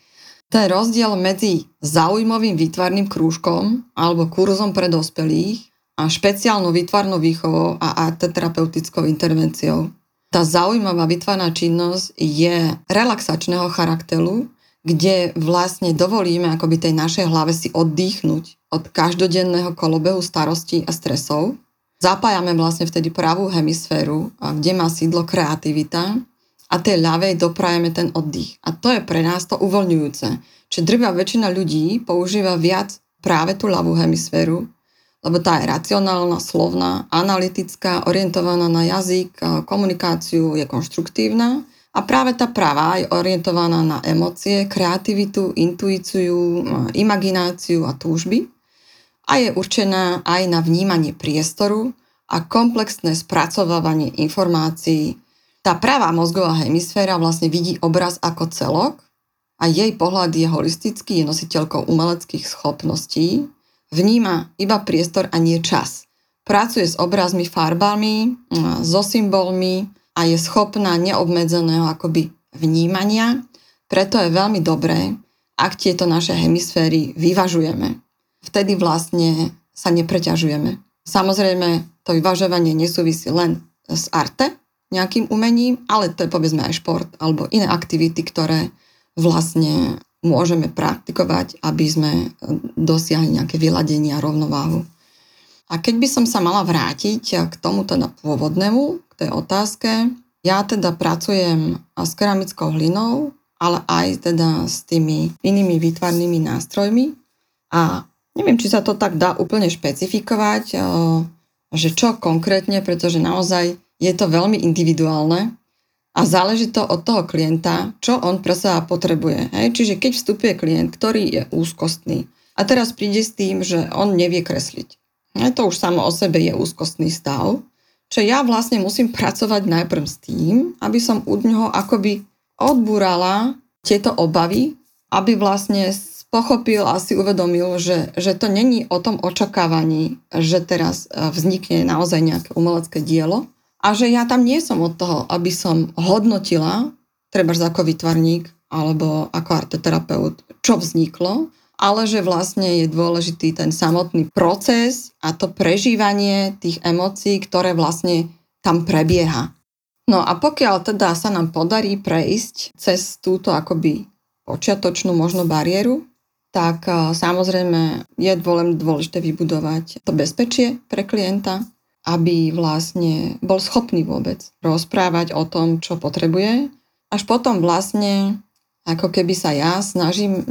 [SPEAKER 2] Ten rozdiel medzi zaujímavým výtvarným krúžkom alebo kurzom pre dospelých a špeciálnou výtvarnou výchovou a arteterapeutickou intervenciou. Tá zaujímavá výtvarná činnosť je relaxačného charakteru, kde vlastne dovolíme akoby tej našej hlave si oddychnúť od každodenného kolobehu starostí a stresov Zapájame vlastne vtedy pravú hemisféru, kde má sídlo kreativita a tej ľavej doprajeme ten oddych. A to je pre nás to uvoľňujúce. Čiže drvá väčšina ľudí používa viac práve tú ľavú hemisféru, lebo tá je racionálna, slovná, analytická, orientovaná na jazyk, komunikáciu, je konštruktívna. A práve tá pravá je orientovaná na emócie, kreativitu, intuíciu, imagináciu a túžby a je určená aj na vnímanie priestoru a komplexné spracovávanie informácií. Tá pravá mozgová hemisféra vlastne vidí obraz ako celok a jej pohľad je holistický, je nositeľkou umeleckých schopností, vníma iba priestor a nie čas. Pracuje s obrazmi, farbami, so symbolmi a je schopná neobmedzeného akoby vnímania, preto je veľmi dobré, ak tieto naše hemisféry vyvažujeme vtedy vlastne sa nepreťažujeme. Samozrejme, to vyvažovanie nesúvisí len s arte, nejakým umením, ale to je povedzme aj šport alebo iné aktivity, ktoré vlastne môžeme praktikovať, aby sme dosiahli nejaké vyladenie a rovnováhu. A keď by som sa mala vrátiť k tomuto na pôvodnému, k tej otázke, Ja teda pracujem s keramickou hlinou, ale aj teda s tými inými výtvarnými nástrojmi. A neviem, či sa to tak dá úplne špecifikovať, že čo konkrétne, pretože naozaj je to veľmi individuálne a záleží to od toho klienta, čo on pre seba potrebuje. Hej? Čiže keď vstupuje klient, ktorý je úzkostný a teraz príde s tým, že on nevie kresliť. Hej? To už samo o sebe je úzkostný stav. Čo ja vlastne musím pracovať najprv s tým, aby som u neho akoby odbúrala tieto obavy, aby vlastne pochopil a si uvedomil, že, že to není o tom očakávaní, že teraz e, vznikne naozaj nejaké umelecké dielo, a že ja tam nie som od toho, aby som hodnotila, treba ako vytvarník alebo ako arteterapeut, čo vzniklo, ale že vlastne je dôležitý ten samotný proces a to prežívanie tých emócií, ktoré vlastne tam prebieha. No a pokiaľ teda sa nám podarí prejsť cez túto akoby počiatočnú možno bariéru, tak eh, samozrejme je dôležité vybudovať to bezpečie pre klienta, aby vlastne bol schopný vôbec rozprávať o tom, čo potrebuje. Až potom vlastne, ako keby sa ja snažím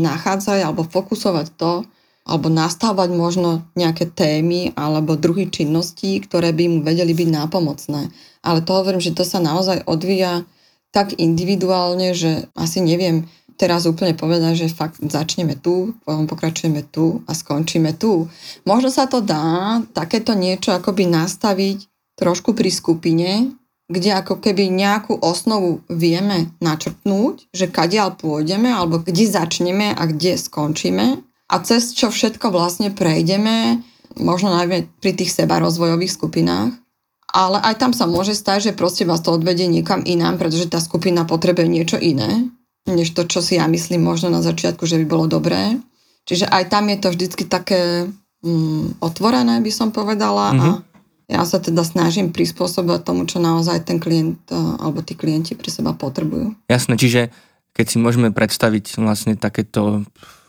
[SPEAKER 2] nachádzať alebo fokusovať to, alebo nastavovať možno nejaké témy alebo druhy činností, ktoré by mu vedeli byť nápomocné. Ale to hovorím, že to sa naozaj odvíja tak individuálne, že asi neviem, teraz úplne povedať, že fakt začneme tu, potom pokračujeme tu a skončíme tu. Možno sa to dá takéto niečo akoby nastaviť trošku pri skupine, kde ako keby nejakú osnovu vieme načrtnúť, že kadiaľ pôjdeme, alebo kde začneme a kde skončíme a cez čo všetko vlastne prejdeme, možno najmä pri tých seba rozvojových skupinách, ale aj tam sa môže stať, že proste vás to odvedie niekam inám, pretože tá skupina potrebuje niečo iné než to, čo si ja myslím možno na začiatku, že by bolo dobré. Čiže aj tam je to vždycky také mm, otvorené, by som povedala. Mm-hmm. A mhm. ja sa teda snažím prispôsobovať tomu, čo naozaj ten klient e, alebo tí klienti pre seba potrebujú.
[SPEAKER 1] Jasné, čiže keď si môžeme predstaviť vlastne takéto,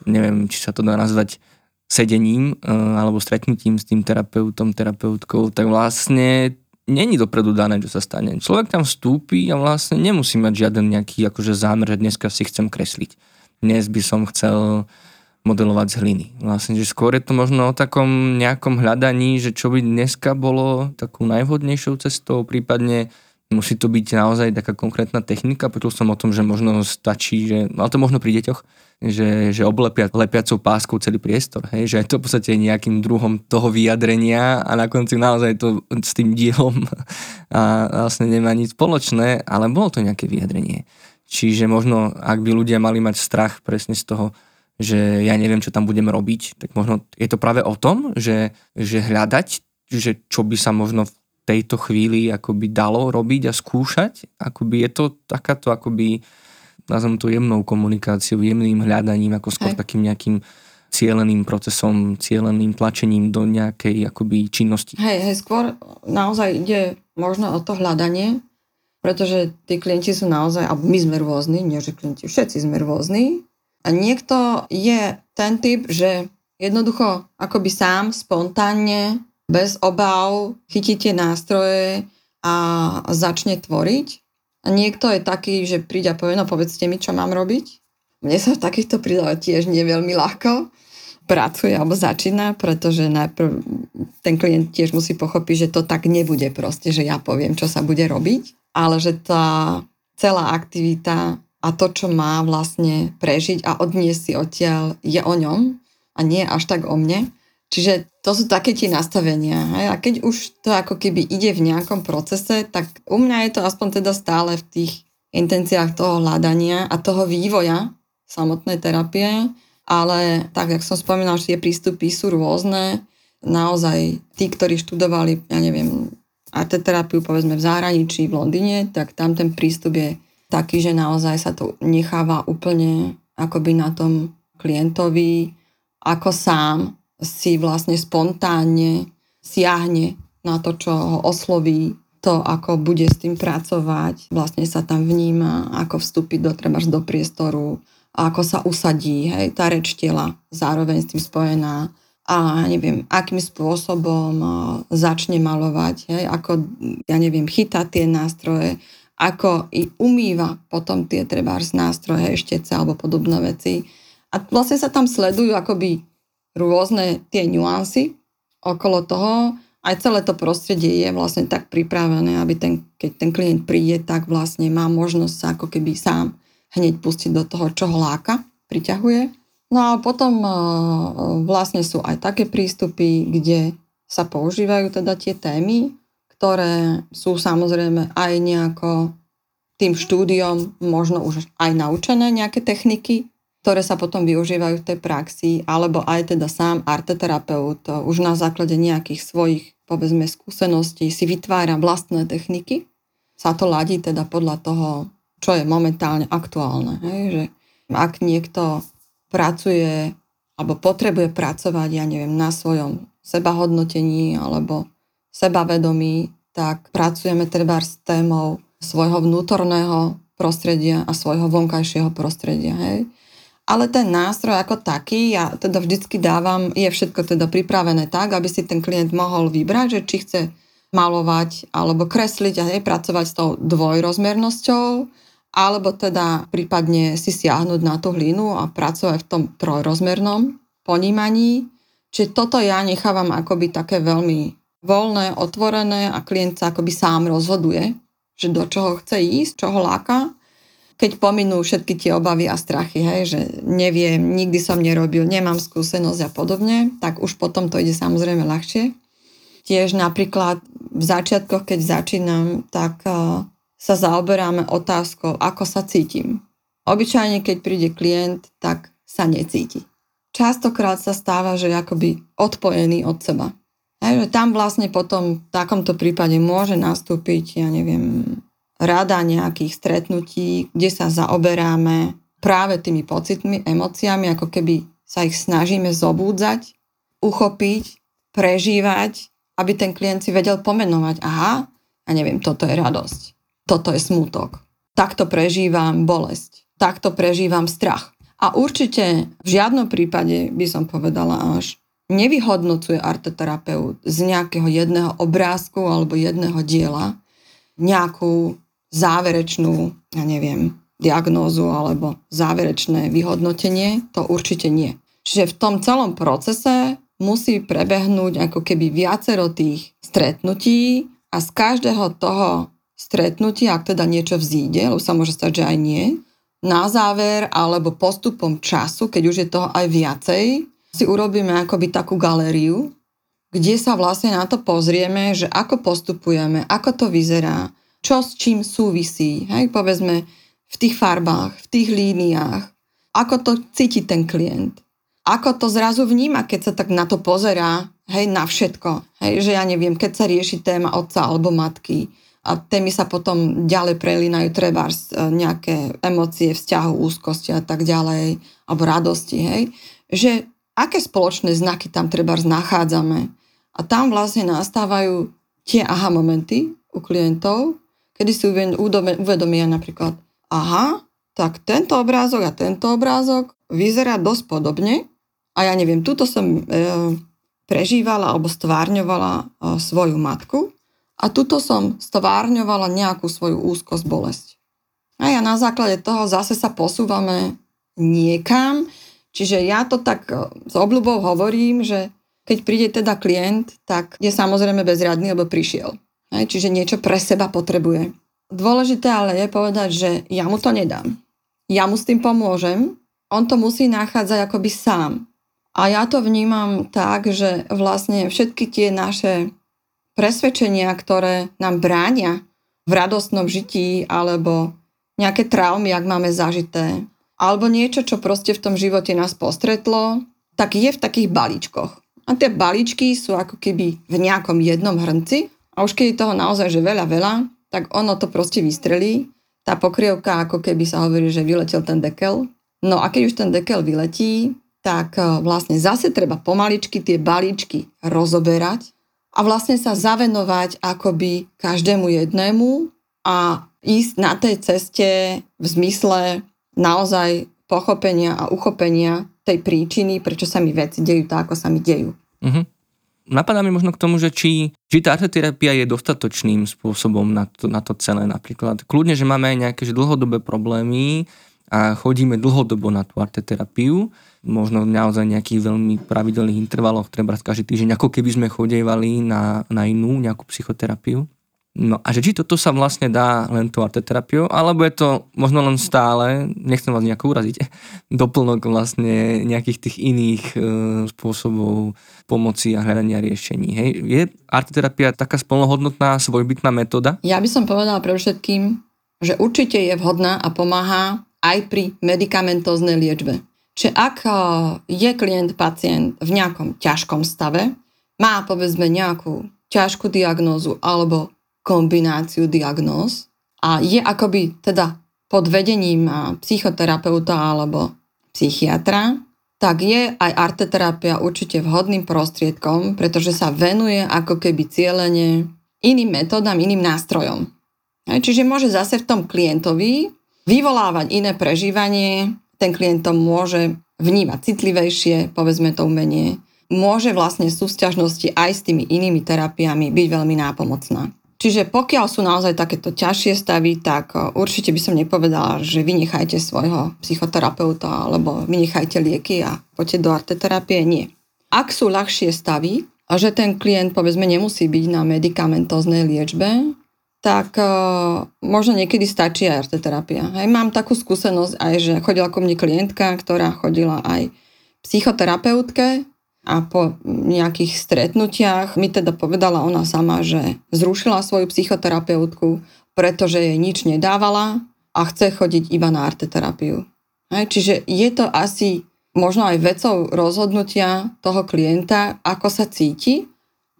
[SPEAKER 1] neviem, či sa to dá nazvať sedením e, alebo stretnutím s tým terapeutom, terapeutkou, tak vlastne není dopredu dané, čo sa stane. Človek tam vstúpi a vlastne nemusí mať žiaden nejaký akože zámer, že dneska si chcem kresliť. Dnes by som chcel modelovať z hliny. Vlastne, že skôr je to možno o takom nejakom hľadaní, že čo by dneska bolo takou najvhodnejšou cestou, prípadne musí to byť naozaj taká konkrétna technika. Počul som o tom, že možno stačí, že, ale to možno pri deťoch, že, že oblepia lepiacou páskou celý priestor, hej? že je to v podstate nejakým druhom toho vyjadrenia a na konci naozaj to s tým dielom a vlastne nemá nič spoločné, ale bolo to nejaké vyjadrenie. Čiže možno, ak by ľudia mali mať strach presne z toho, že ja neviem, čo tam budem robiť, tak možno je to práve o tom, že, že hľadať, že čo by sa možno v tejto chvíli akoby dalo robiť a skúšať, akoby je to takáto akoby nazvem to jemnou komunikáciou, jemným hľadaním, ako skôr Hej. takým nejakým cieleným procesom, cieleným tlačením do nejakej akoby činnosti.
[SPEAKER 2] Hej, hej, skôr naozaj ide možno o to hľadanie, pretože tí klienti sú naozaj, alebo my sme rôzni, nie že klienti, všetci sme rôzni. A niekto je ten typ, že jednoducho akoby sám, spontánne, bez obav, chytí tie nástroje a začne tvoriť. A niekto je taký, že príde a povie, no povedzte mi, čo mám robiť. Mne sa v takýchto pridáva tiež nie veľmi ľahko pracuje alebo začína, pretože najprv ten klient tiež musí pochopiť, že to tak nebude proste, že ja poviem, čo sa bude robiť, ale že tá celá aktivita a to, čo má vlastne prežiť a odniesť si odtiaľ, je o ňom a nie až tak o mne. Čiže to sú také tie nastavenia. Hej? A keď už to ako keby ide v nejakom procese, tak u mňa je to aspoň teda stále v tých intenciách toho hľadania a toho vývoja samotnej terapie, ale tak, jak som spomínal, tie prístupy sú rôzne. Naozaj tí, ktorí študovali, ja neviem, arteterapiu povedzme v zahraničí, v Londýne, tak tam ten prístup je taký, že naozaj sa to necháva úplne akoby na tom klientovi ako sám si vlastne spontánne siahne na to, čo ho osloví, to, ako bude s tým pracovať, vlastne sa tam vníma, ako vstúpiť do, trebárs do priestoru, ako sa usadí, hej, tá reč tela zároveň s tým spojená, a neviem, akým spôsobom začne malovať, hej, ako, ja neviem, chytá tie nástroje, ako i umýva potom tie trebárs nástroje, eštece alebo podobné veci. A vlastne sa tam sledujú akoby rôzne tie nuancy okolo toho. Aj celé to prostredie je vlastne tak pripravené, aby ten, keď ten klient príde, tak vlastne má možnosť sa ako keby sám hneď pustiť do toho, čo ho láka, priťahuje. No a potom vlastne sú aj také prístupy, kde sa používajú teda tie témy, ktoré sú samozrejme aj nejako tým štúdiom možno už aj naučené nejaké techniky, ktoré sa potom využívajú v tej praxi, alebo aj teda sám arteterapeut už na základe nejakých svojich, povedzme, skúseností si vytvára vlastné techniky. Sa to ladí teda podľa toho, čo je momentálne aktuálne. Hej? Že ak niekto pracuje alebo potrebuje pracovať, ja neviem, na svojom sebahodnotení alebo sebavedomí, tak pracujeme treba s témou svojho vnútorného prostredia a svojho vonkajšieho prostredia. Hej. Ale ten nástroj ako taký, ja teda vždycky dávam, je všetko teda pripravené tak, aby si ten klient mohol vybrať, že či chce malovať alebo kresliť a pracovať s tou dvojrozmernosťou, alebo teda prípadne si siahnuť na tú hlinu a pracovať v tom trojrozmernom ponímaní. Čiže toto ja nechávam akoby také veľmi voľné, otvorené a klient sa akoby sám rozhoduje, že do čoho chce ísť, čo ho láka. Keď pominú všetky tie obavy a strachy, hej, že neviem, nikdy som nerobil, nemám skúsenosť a podobne, tak už potom to ide samozrejme ľahšie. Tiež napríklad v začiatkoch, keď začínam, tak uh, sa zaoberáme otázkou, ako sa cítim. Obyčajne, keď príde klient, tak sa necíti. Častokrát sa stáva, že je akoby odpojený od seba. Hej, že tam vlastne potom v takomto prípade môže nastúpiť, ja neviem, rada nejakých stretnutí, kde sa zaoberáme práve tými pocitmi, emóciami, ako keby sa ich snažíme zobúdzať, uchopiť, prežívať, aby ten klient si vedel pomenovať, aha, ja neviem, toto je radosť, toto je smútok, takto prežívam bolesť, takto prežívam strach. A určite v žiadnom prípade by som povedala až nevyhodnocuje arteterapeut z nejakého jedného obrázku alebo jedného diela nejakú záverečnú, ja neviem, diagnózu alebo záverečné vyhodnotenie, to určite nie. Čiže v tom celom procese musí prebehnúť ako keby viacero tých stretnutí a z každého toho stretnutia, ak teda niečo vzíde, lebo sa môže stať, že aj nie, na záver alebo postupom času, keď už je toho aj viacej, si urobíme akoby takú galériu, kde sa vlastne na to pozrieme, že ako postupujeme, ako to vyzerá, čo s čím súvisí, hej, povedzme v tých farbách, v tých líniách, ako to cíti ten klient, ako to zrazu vníma, keď sa tak na to pozerá, hej, na všetko, hej, že ja neviem, keď sa rieši téma otca alebo matky a témy sa potom ďalej prelínajú treba e, nejaké emócie, vzťahu, úzkosti a tak ďalej, alebo radosti, hej, že aké spoločné znaky tam treba nachádzame. A tam vlastne nastávajú tie aha momenty u klientov, kedy si uvedomia napríklad, aha, tak tento obrázok a tento obrázok vyzerá dosť podobne a ja neviem, tuto som e, prežívala alebo stvárňovala e, svoju matku a tuto som stvárňovala nejakú svoju úzkosť, bolesť. A ja na základe toho zase sa posúvame niekam, Čiže ja to tak e, s obľubou hovorím, že keď príde teda klient, tak je samozrejme bezradný, lebo prišiel. Hej, čiže niečo pre seba potrebuje. Dôležité ale je povedať, že ja mu to nedám. Ja mu s tým pomôžem, on to musí nachádzať akoby sám. A ja to vnímam tak, že vlastne všetky tie naše presvedčenia, ktoré nám bránia v radostnom žití alebo nejaké traumy, ak máme zažité, alebo niečo, čo proste v tom živote nás postretlo, tak je v takých balíčkoch. A tie balíčky sú ako keby v nejakom jednom hrnci a už keď je toho naozaj že veľa, veľa, tak ono to proste vystrelí. Tá pokrievka, ako keby sa hovorí, že vyletel ten dekel. No a keď už ten dekel vyletí, tak e, vlastne zase treba pomaličky tie balíčky rozoberať a vlastne sa zavenovať akoby každému jednému a ísť na tej ceste v zmysle naozaj pochopenia a uchopenia tej príčiny, prečo sa mi veci dejú tak, ako sa mi dejú.
[SPEAKER 1] Uh-huh. Napadá mi možno k tomu, že či, či tá arteterapia je dostatočným spôsobom na to, na to celé napríklad. Kľudne, že máme aj nejaké že dlhodobé problémy a chodíme dlhodobo na tú arteterapiu, možno naozaj nejakých veľmi pravidelných intervaloch, treba každý týždeň, ako keby sme chodievali na, na inú nejakú psychoterapiu. No a že či toto sa vlastne dá len tou arteterapiou, alebo je to možno len stále, nechcem vás nejako uraziť, doplnok vlastne nejakých tých iných e, spôsobov pomoci a hľadania riešení. Hej. Je arteterapia taká spolnohodnotná, svojbytná metóda?
[SPEAKER 2] Ja by som povedala pre všetkým, že určite je vhodná a pomáha aj pri medikamentóznej liečbe. Čiže ak e, je klient, pacient v nejakom ťažkom stave, má povedzme nejakú ťažkú diagnózu alebo kombináciu diagnóz a je akoby teda pod vedením psychoterapeuta alebo psychiatra, tak je aj arteterapia určite vhodným prostriedkom, pretože sa venuje ako keby cieľene iným metódam, iným nástrojom. Čiže môže zase v tom klientovi vyvolávať iné prežívanie, ten klient to môže vnímať citlivejšie, povedzme to umenie, môže vlastne súťažnosti aj s tými inými terapiami byť veľmi nápomocná. Čiže pokiaľ sú naozaj takéto ťažšie stavy, tak e, určite by som nepovedala, že vynechajte svojho psychoterapeuta alebo vynechajte lieky a poďte do arteterapie. Nie. Ak sú ľahšie stavy a že ten klient povedzme nemusí byť na medikamentóznej liečbe, tak uh, možno niekedy stačí aj arteterapia. Hej, mám takú skúsenosť aj, že chodila ku mne klientka, ktorá chodila aj psychoterapeutke a po nejakých stretnutiach mi teda povedala ona sama, že zrušila svoju psychoterapeutku, pretože jej nič nedávala a chce chodiť iba na arteterapiu. Hej, čiže je to asi možno aj vecou rozhodnutia toho klienta, ako sa cíti,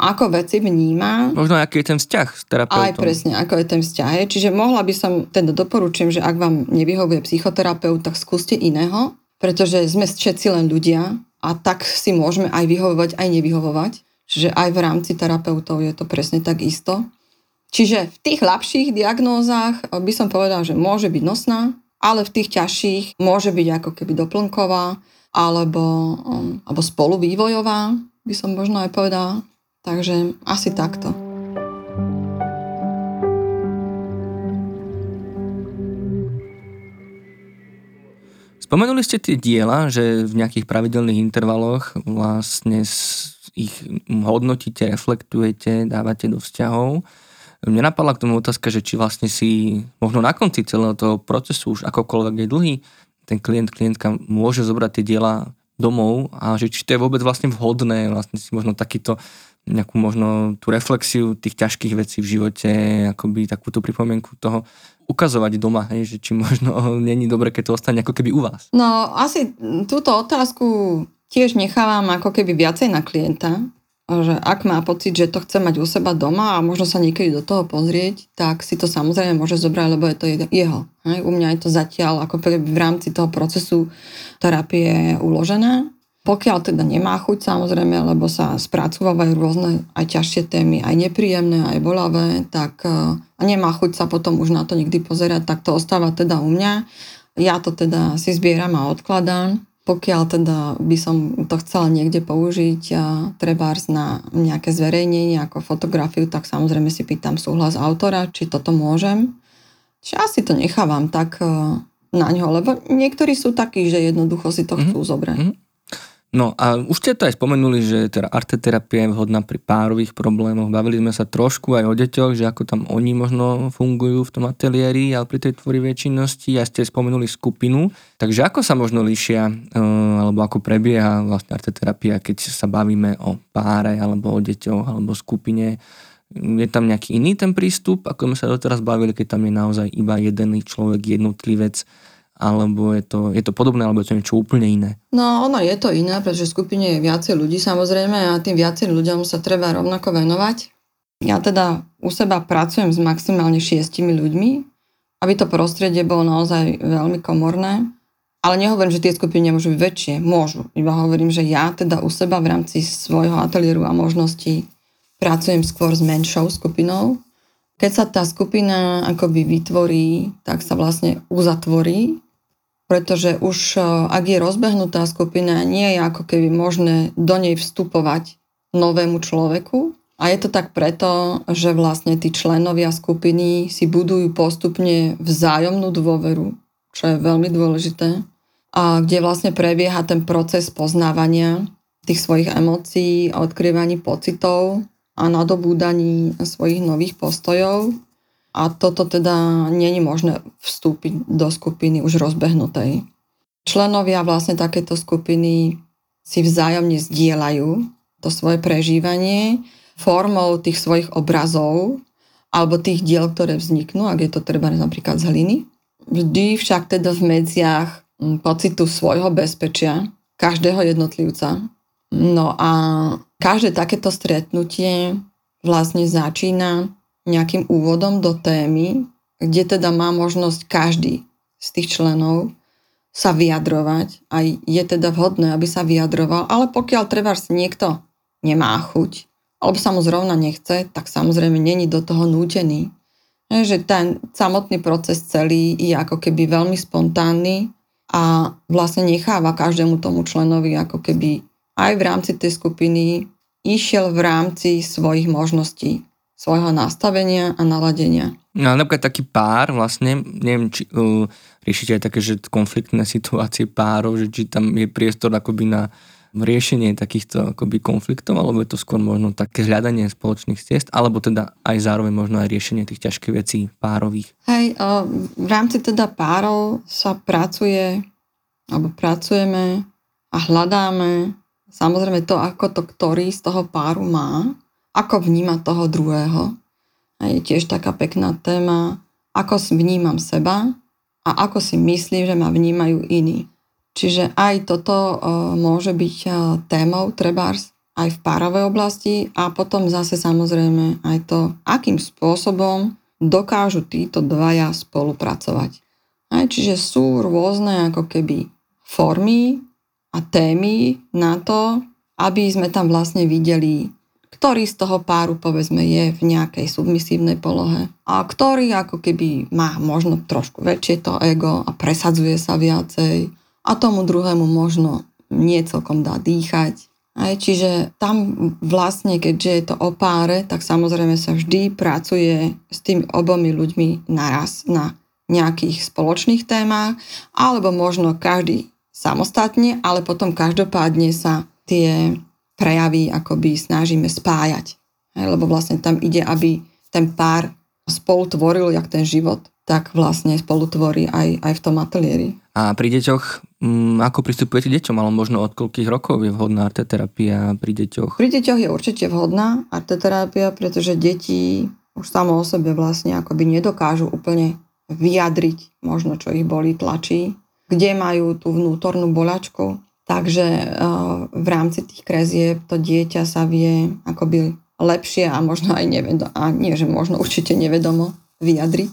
[SPEAKER 2] ako veci vníma.
[SPEAKER 1] Možno aký je ten vzťah s terapeutom.
[SPEAKER 2] Aj presne, ako je ten vzťah. Čiže mohla by som, teda doporučím, že ak vám nevyhovuje psychoterapeut, tak skúste iného, pretože sme všetci len ľudia a tak si môžeme aj vyhovovať, aj nevyhovovať. Čiže aj v rámci terapeutov je to presne tak isto. Čiže v tých ľahších diagnózach by som povedal, že môže byť nosná, ale v tých ťažších môže byť ako keby doplnková alebo, um, alebo spoluvývojová, by som možno aj povedala. Takže asi takto.
[SPEAKER 1] Spomenuli ste tie diela, že v nejakých pravidelných intervaloch vlastne ich hodnotíte, reflektujete, dávate do vzťahov. Mne napadla k tomu otázka, že či vlastne si možno na konci celého toho procesu, už akokoľvek je dlhý, ten klient, klientka môže zobrať tie diela domov a že či to je vôbec vlastne vhodné, vlastne si možno takýto nejakú možno tú reflexiu tých ťažkých vecí v živote, akoby takúto pripomienku toho ukazovať doma, hej, že či možno není dobre, keď to ostane ako keby u vás.
[SPEAKER 2] No asi túto otázku tiež nechávam ako keby viacej na klienta, že ak má pocit, že to chce mať u seba doma a možno sa niekedy do toho pozrieť, tak si to samozrejme môže zobrať, lebo je to jeho. Hej. U mňa je to zatiaľ ako v rámci toho procesu terapie uložené. Pokiaľ teda nemá chuť samozrejme, lebo sa spracovávajú rôzne aj ťažšie témy, aj nepríjemné, aj bolavé, tak e, a nemá chuť sa potom už na to nikdy pozerať, tak to ostáva teda u mňa. Ja to teda si zbieram a odkladám. Pokiaľ teda by som to chcela niekde použiť, a trebárs na nejaké zverejnenie ako fotografiu, tak samozrejme si pýtam súhlas autora, či toto môžem. Čiže asi to nechávam tak e, na ňo, lebo niektorí sú takí, že jednoducho si to mm-hmm. chcú zobrať. Mm-hmm.
[SPEAKER 1] No a už ste to aj spomenuli, že teda arteterapia je vhodná pri párových problémoch. Bavili sme sa trošku aj o deťoch, že ako tam oni možno fungujú v tom ateliéri, ale pri tej tvorivej činnosti a ste spomenuli skupinu. Takže ako sa možno líšia, eh, alebo ako prebieha vlastne arteterapia, keď sa bavíme o páre, alebo o deťoch, alebo skupine. Je tam nejaký iný ten prístup, ako sme sa doteraz bavili, keď tam je naozaj iba jeden človek, jednotlivec, alebo je to, je to podobné, alebo je to niečo úplne iné?
[SPEAKER 2] No, ono je to iné, pretože v skupine je viacej ľudí samozrejme a tým viacerým ľuďom sa treba rovnako venovať. Ja teda u seba pracujem s maximálne šiestimi ľuďmi, aby to prostredie bolo naozaj veľmi komorné. Ale nehovorím, že tie skupiny nemôžu byť väčšie. Môžu. Iba hovorím, že ja teda u seba v rámci svojho ateliéru a možností pracujem skôr s menšou skupinou. Keď sa tá skupina akoby vytvorí, tak sa vlastne uzatvorí pretože už ak je rozbehnutá skupina, nie je ako keby možné do nej vstupovať novému človeku. A je to tak preto, že vlastne tí členovia skupiny si budujú postupne vzájomnú dôveru, čo je veľmi dôležité, a kde vlastne prebieha ten proces poznávania tých svojich emócií, odkrývaní pocitov a nadobúdaní svojich nových postojov. A toto teda není možné vstúpiť do skupiny už rozbehnutej. Členovia vlastne takéto skupiny si vzájomne zdieľajú to svoje prežívanie formou tých svojich obrazov alebo tých diel, ktoré vzniknú, ak je to treba napríklad z hliny. Vždy však teda v medziach mm, pocitu svojho bezpečia každého jednotlivca. No a každé takéto stretnutie vlastne začína nejakým úvodom do témy, kde teda má možnosť každý z tých členov sa vyjadrovať a je teda vhodné, aby sa vyjadroval, ale pokiaľ treba niekto nemá chuť, alebo sa mu zrovna nechce, tak samozrejme není do toho nútený. Že ten samotný proces celý je ako keby veľmi spontánny a vlastne necháva každému tomu členovi ako keby aj v rámci tej skupiny išiel v rámci svojich možností, svojho nastavenia a naladenia.
[SPEAKER 1] No napríklad taký pár vlastne, neviem, či uh, riešite aj také, že konfliktné situácie párov, že či tam je priestor akoby na riešenie takýchto akoby konfliktov, alebo je to skôr možno také hľadanie spoločných ciest, alebo teda aj zároveň možno aj riešenie tých ťažkých vecí párových?
[SPEAKER 2] Hej, v rámci teda párov sa pracuje, alebo pracujeme a hľadáme samozrejme to, ako to ktorý z toho páru má, ako vníma toho druhého. A je tiež taká pekná téma, ako vnímam seba a ako si myslím, že ma vnímajú iní. Čiže aj toto uh, môže byť uh, témou trebárs aj v párovej oblasti a potom zase samozrejme aj to, akým spôsobom dokážu títo dvaja spolupracovať. Aj, čiže sú rôzne ako keby formy a témy na to, aby sme tam vlastne videli, ktorý z toho páru povedzme je v nejakej submisívnej polohe a ktorý ako keby má možno trošku väčšie to ego a presadzuje sa viacej a tomu druhému možno nie celkom dá dýchať. Aj, čiže tam vlastne, keďže je to o páre, tak samozrejme sa vždy pracuje s tými obomi ľuďmi naraz na nejakých spoločných témach, alebo možno každý samostatne, ale potom každopádne sa tie prejavy akoby snažíme spájať. Aj, lebo vlastne tam ide, aby ten pár spolu tvoril, jak ten život, tak vlastne spolu tvorí aj, aj v tom ateliéri.
[SPEAKER 1] A pri deťoch Mm, ako pristupujete deťom, ale možno od koľkých rokov je vhodná arteterapia pri deťoch?
[SPEAKER 2] Pri deťoch je určite vhodná arteterapia, pretože deti už samo o sebe vlastne akoby nedokážu úplne vyjadriť možno, čo ich boli, tlačí, kde majú tú vnútornú bolačku. Takže uh, v rámci tých krezieb to dieťa sa vie akoby lepšie a možno aj nevedomo, a nie, že možno určite nevedomo vyjadriť.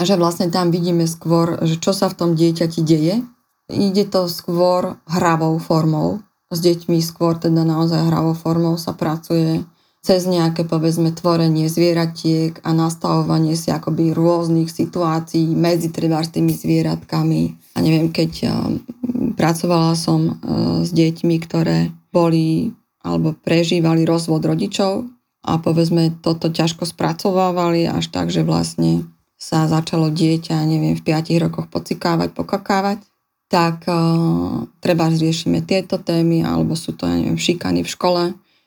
[SPEAKER 2] A že vlastne tam vidíme skôr, že čo sa v tom dieťati deje, Ide to skôr hravou formou. S deťmi skôr teda naozaj hravou formou sa pracuje cez nejaké povedzme tvorenie zvieratiek a nastavovanie si akoby rôznych situácií medzi treba tými zvieratkami. A neviem, keď uh, pracovala som uh, s deťmi, ktoré boli alebo prežívali rozvod rodičov a povedzme toto ťažko spracovávali až tak, že vlastne sa začalo dieťa, neviem, v 5 rokoch pocikávať, pokakávať tak uh, treba riešime tieto témy, alebo sú to, ja neviem, šikany v škole.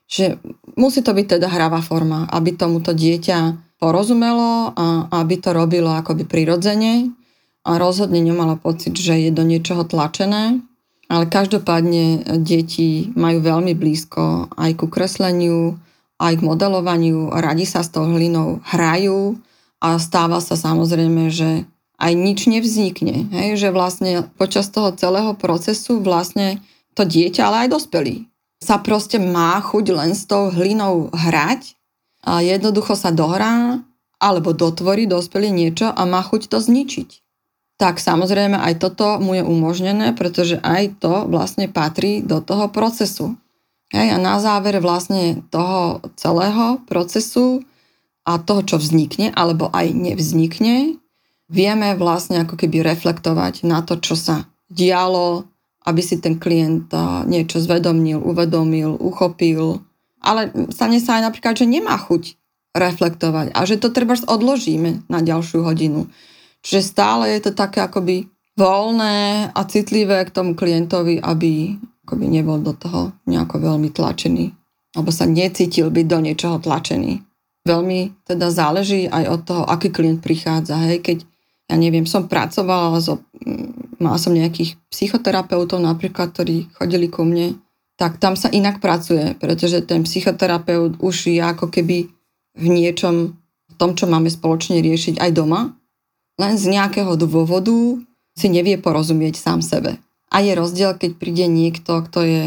[SPEAKER 2] Že musí to byť teda hravá forma, aby tomuto dieťa porozumelo a aby to robilo akoby prirodzene a rozhodne nemalo pocit, že je do niečoho tlačené. Ale každopádne deti majú veľmi blízko aj ku kresleniu, aj k modelovaniu, radi sa s tou hlinou hrajú a stáva sa samozrejme, že aj nič nevznikne. Hej? Že vlastne počas toho celého procesu vlastne to dieťa, ale aj dospelý, sa proste má chuť len s tou hlinou hrať a jednoducho sa dohrá alebo dotvorí dospelý niečo a má chuť to zničiť. Tak samozrejme aj toto mu je umožnené, pretože aj to vlastne patrí do toho procesu. Hej, a na záver vlastne toho celého procesu a toho, čo vznikne alebo aj nevznikne, vieme vlastne ako keby reflektovať na to, čo sa dialo, aby si ten klient niečo zvedomil, uvedomil, uchopil. Ale stane sa aj napríklad, že nemá chuť reflektovať a že to treba odložíme na ďalšiu hodinu. Čiže stále je to také akoby voľné a citlivé k tomu klientovi, aby akoby nebol do toho nejako veľmi tlačený alebo sa necítil byť do niečoho tlačený. Veľmi teda záleží aj od toho, aký klient prichádza. Hej, keď ja neviem, som pracovala, so, mala som nejakých psychoterapeutov napríklad, ktorí chodili ku mne, tak tam sa inak pracuje, pretože ten psychoterapeut už je ako keby v niečom, v tom, čo máme spoločne riešiť aj doma, len z nejakého dôvodu si nevie porozumieť sám sebe. A je rozdiel, keď príde niekto, kto je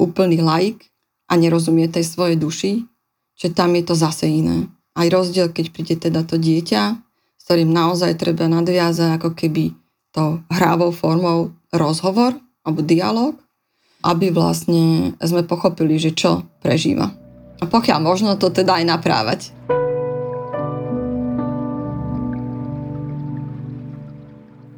[SPEAKER 2] úplný laik a nerozumie tej svojej duši, že tam je to zase iné. Aj rozdiel, keď príde teda to dieťa, ktorým naozaj treba nadviazať ako keby to hrávou formou rozhovor alebo dialog, aby vlastne sme pochopili, že čo prežíva. A pokiaľ možno to teda aj naprávať.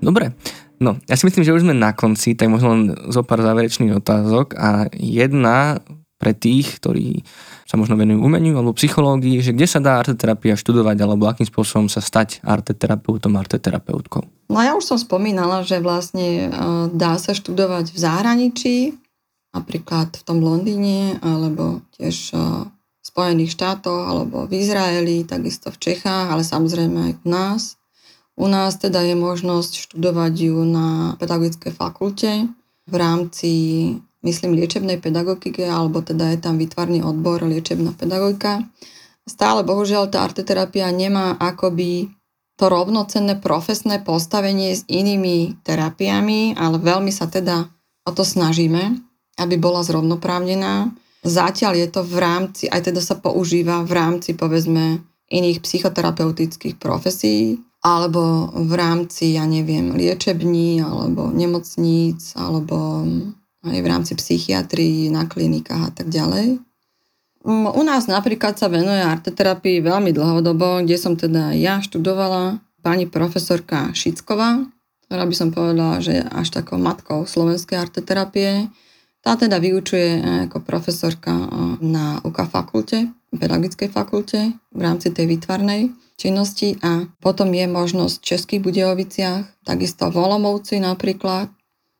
[SPEAKER 1] Dobre, no ja si myslím, že už sme na konci, tak možno len zo pár záverečných otázok a jedna pre tých, ktorí sa možno venujú umeniu alebo psychológii, že kde sa dá arteterapia študovať alebo akým spôsobom sa stať arteterapeutom, arteterapeutkou.
[SPEAKER 2] No ja už som spomínala, že vlastne e, dá sa študovať v zahraničí, napríklad v tom Londýne alebo tiež e, v Spojených štátoch alebo v Izraeli, takisto v Čechách, ale samozrejme aj u nás. U nás teda je možnosť študovať ju na pedagogickej fakulte v rámci, myslím, liečebnej pedagogike, alebo teda je tam výtvarný odbor liečebná pedagogika. Stále bohužiaľ tá arteterapia nemá akoby to rovnocenné profesné postavenie s inými terapiami, ale veľmi sa teda o to snažíme, aby bola zrovnoprávnená. Zatiaľ je to v rámci, aj teda sa používa v rámci povedzme iných psychoterapeutických profesí, alebo v rámci, ja neviem, liečební, alebo nemocníc, alebo aj v rámci psychiatrii, na klinikách a tak ďalej. Mm, u nás napríklad sa venuje arteterapii veľmi dlhodobo, kde som teda ja študovala pani profesorka Šicková, ktorá by som povedala, že je až takou matkou slovenskej arteterapie. Tá teda vyučuje eh, ako profesorka eh, na UK fakulte, pedagogickej fakulte v rámci tej výtvarnej činnosti a potom je možnosť v Českých Budejoviciach, takisto v Olomovci napríklad,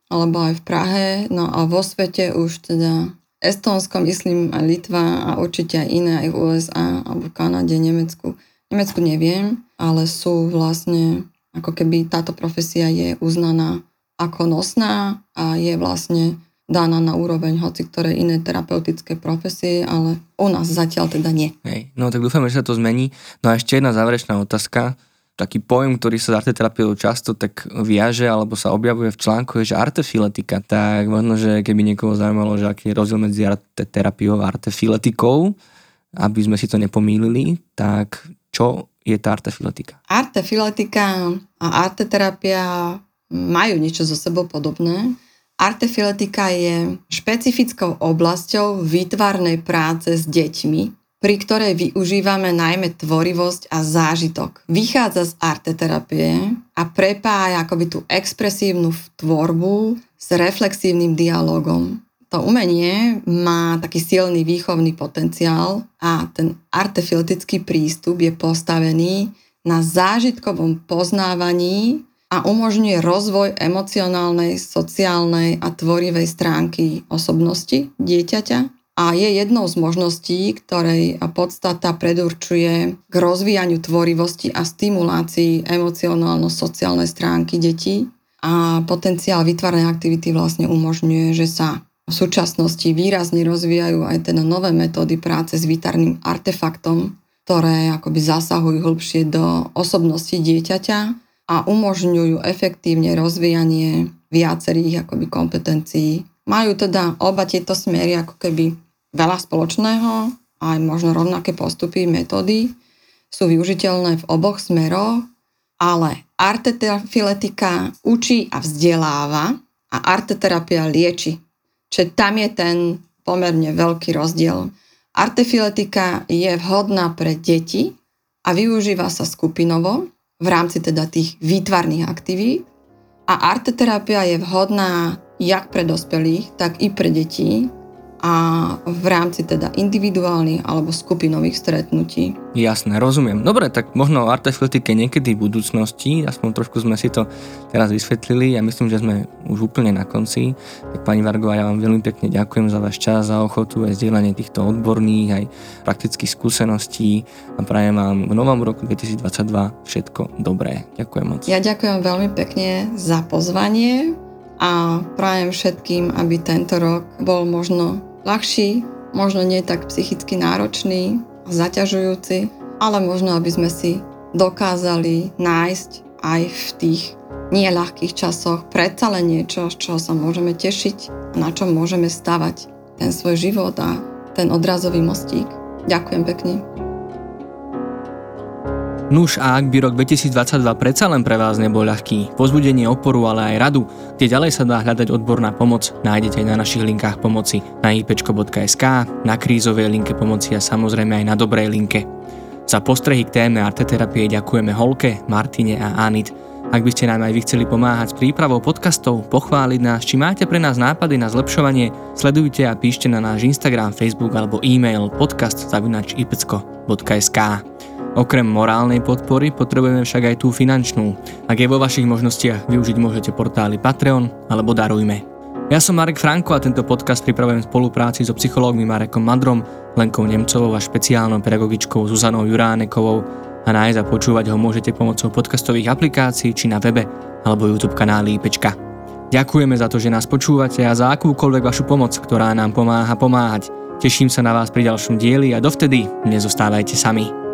[SPEAKER 2] alebo aj v Prahe, no a vo svete už teda Estónsko, myslím, aj Litva a určite aj iné, aj v USA, alebo v Kanade, Nemecku. Nemecku neviem, ale sú vlastne, ako keby táto profesia je uznaná ako nosná a je vlastne daná na úroveň hoci ktoré iné terapeutické profesie, ale u nás zatiaľ teda nie.
[SPEAKER 1] Hej, no tak dúfame, že sa to zmení. No a ešte jedna záverečná otázka. Taký pojem, ktorý sa s arteterapiou často tak viaže alebo sa objavuje v článku, je, že artefiletika. Tak možno, že keby niekoho zaujímalo, že aký je rozdiel medzi arteterapiou a artefiletikou, aby sme si to nepomýlili, tak čo je tá artefiletika?
[SPEAKER 2] Artefiletika a arteterapia majú niečo so sebou podobné. Artefiletika je špecifickou oblasťou výtvarnej práce s deťmi, pri ktorej využívame najmä tvorivosť a zážitok. Vychádza z arteterapie a prepája akoby tú expresívnu tvorbu s reflexívnym dialogom. To umenie má taký silný výchovný potenciál a ten artefiletický prístup je postavený na zážitkovom poznávaní a umožňuje rozvoj emocionálnej, sociálnej a tvorivej stránky osobnosti dieťaťa a je jednou z možností, ktorej podstata predurčuje k rozvíjaniu tvorivosti a stimulácii emocionálno-sociálnej stránky detí a potenciál vytvarnej aktivity vlastne umožňuje, že sa v súčasnosti výrazne rozvíjajú aj teda nové metódy práce s výtarným artefaktom, ktoré akoby zasahujú hlbšie do osobnosti dieťaťa a umožňujú efektívne rozvíjanie viacerých akoby kompetencií. Majú teda oba tieto smery ako keby veľa spoločného, aj možno rovnaké postupy, metódy sú využiteľné v oboch smeroch, ale artefiletika učí a vzdeláva a arteterapia lieči. Čiže tam je ten pomerne veľký rozdiel. Artefiletika je vhodná pre deti a využíva sa skupinovo, v rámci teda tých výtvarných aktivít, A arteterapia je vhodná jak pre dospelých, tak i pre deti a v rámci teda individuálnych alebo skupinových stretnutí.
[SPEAKER 1] Jasné, rozumiem. Dobre, tak možno o artefletike niekedy v budúcnosti, aspoň trošku sme si to teraz vysvetlili a myslím, že sme už úplne na konci. Tak pani Vargová, ja vám veľmi pekne ďakujem za váš čas, za ochotu a zdieľanie týchto odborných aj praktických skúseností a prajem vám v novom roku 2022 všetko dobré. Ďakujem moc.
[SPEAKER 2] Ja ďakujem veľmi pekne za pozvanie a prajem všetkým, aby tento rok bol možno ľahší, možno nie tak psychicky náročný, zaťažujúci, ale možno aby sme si dokázali nájsť aj v tých nie ľahkých časoch predsa len niečo, z čoho sa môžeme tešiť a na čom môžeme stavať ten svoj život a ten odrazový mostík. Ďakujem pekne.
[SPEAKER 1] Nuž a ak by rok 2022 predsa len pre vás nebol ľahký, pozbudenie, oporu, ale aj radu, kde ďalej sa dá hľadať odborná pomoc, nájdete aj na našich linkách pomoci na ipečko.sk, na krízovej linke pomoci a samozrejme aj na dobrej linke. Za postrehy k téme arteterapie ďakujeme Holke, Martine a Anit. Ak by ste nám aj vy chceli pomáhať s prípravou podcastov, pochváliť nás, či máte pre nás nápady na zlepšovanie, sledujte a píšte na náš Instagram, Facebook alebo e-mail podcast.ipecko.sk. Okrem morálnej podpory potrebujeme však aj tú finančnú. Ak je vo vašich možnostiach, využiť môžete portály Patreon alebo Darujme. Ja som Marek Franko a tento podcast pripravujem v spolupráci so psychológmi Marekom Madrom, Lenkou Nemcovou a špeciálnou pedagogičkou Zuzanou Juránekovou a nájsť a počúvať ho môžete pomocou podcastových aplikácií či na webe alebo YouTube kanáli Pečka. Ďakujeme za to, že nás počúvate a za akúkoľvek vašu pomoc, ktorá nám pomáha pomáhať. Teším sa na vás pri ďalšom dieli a dovtedy nezostávajte sami.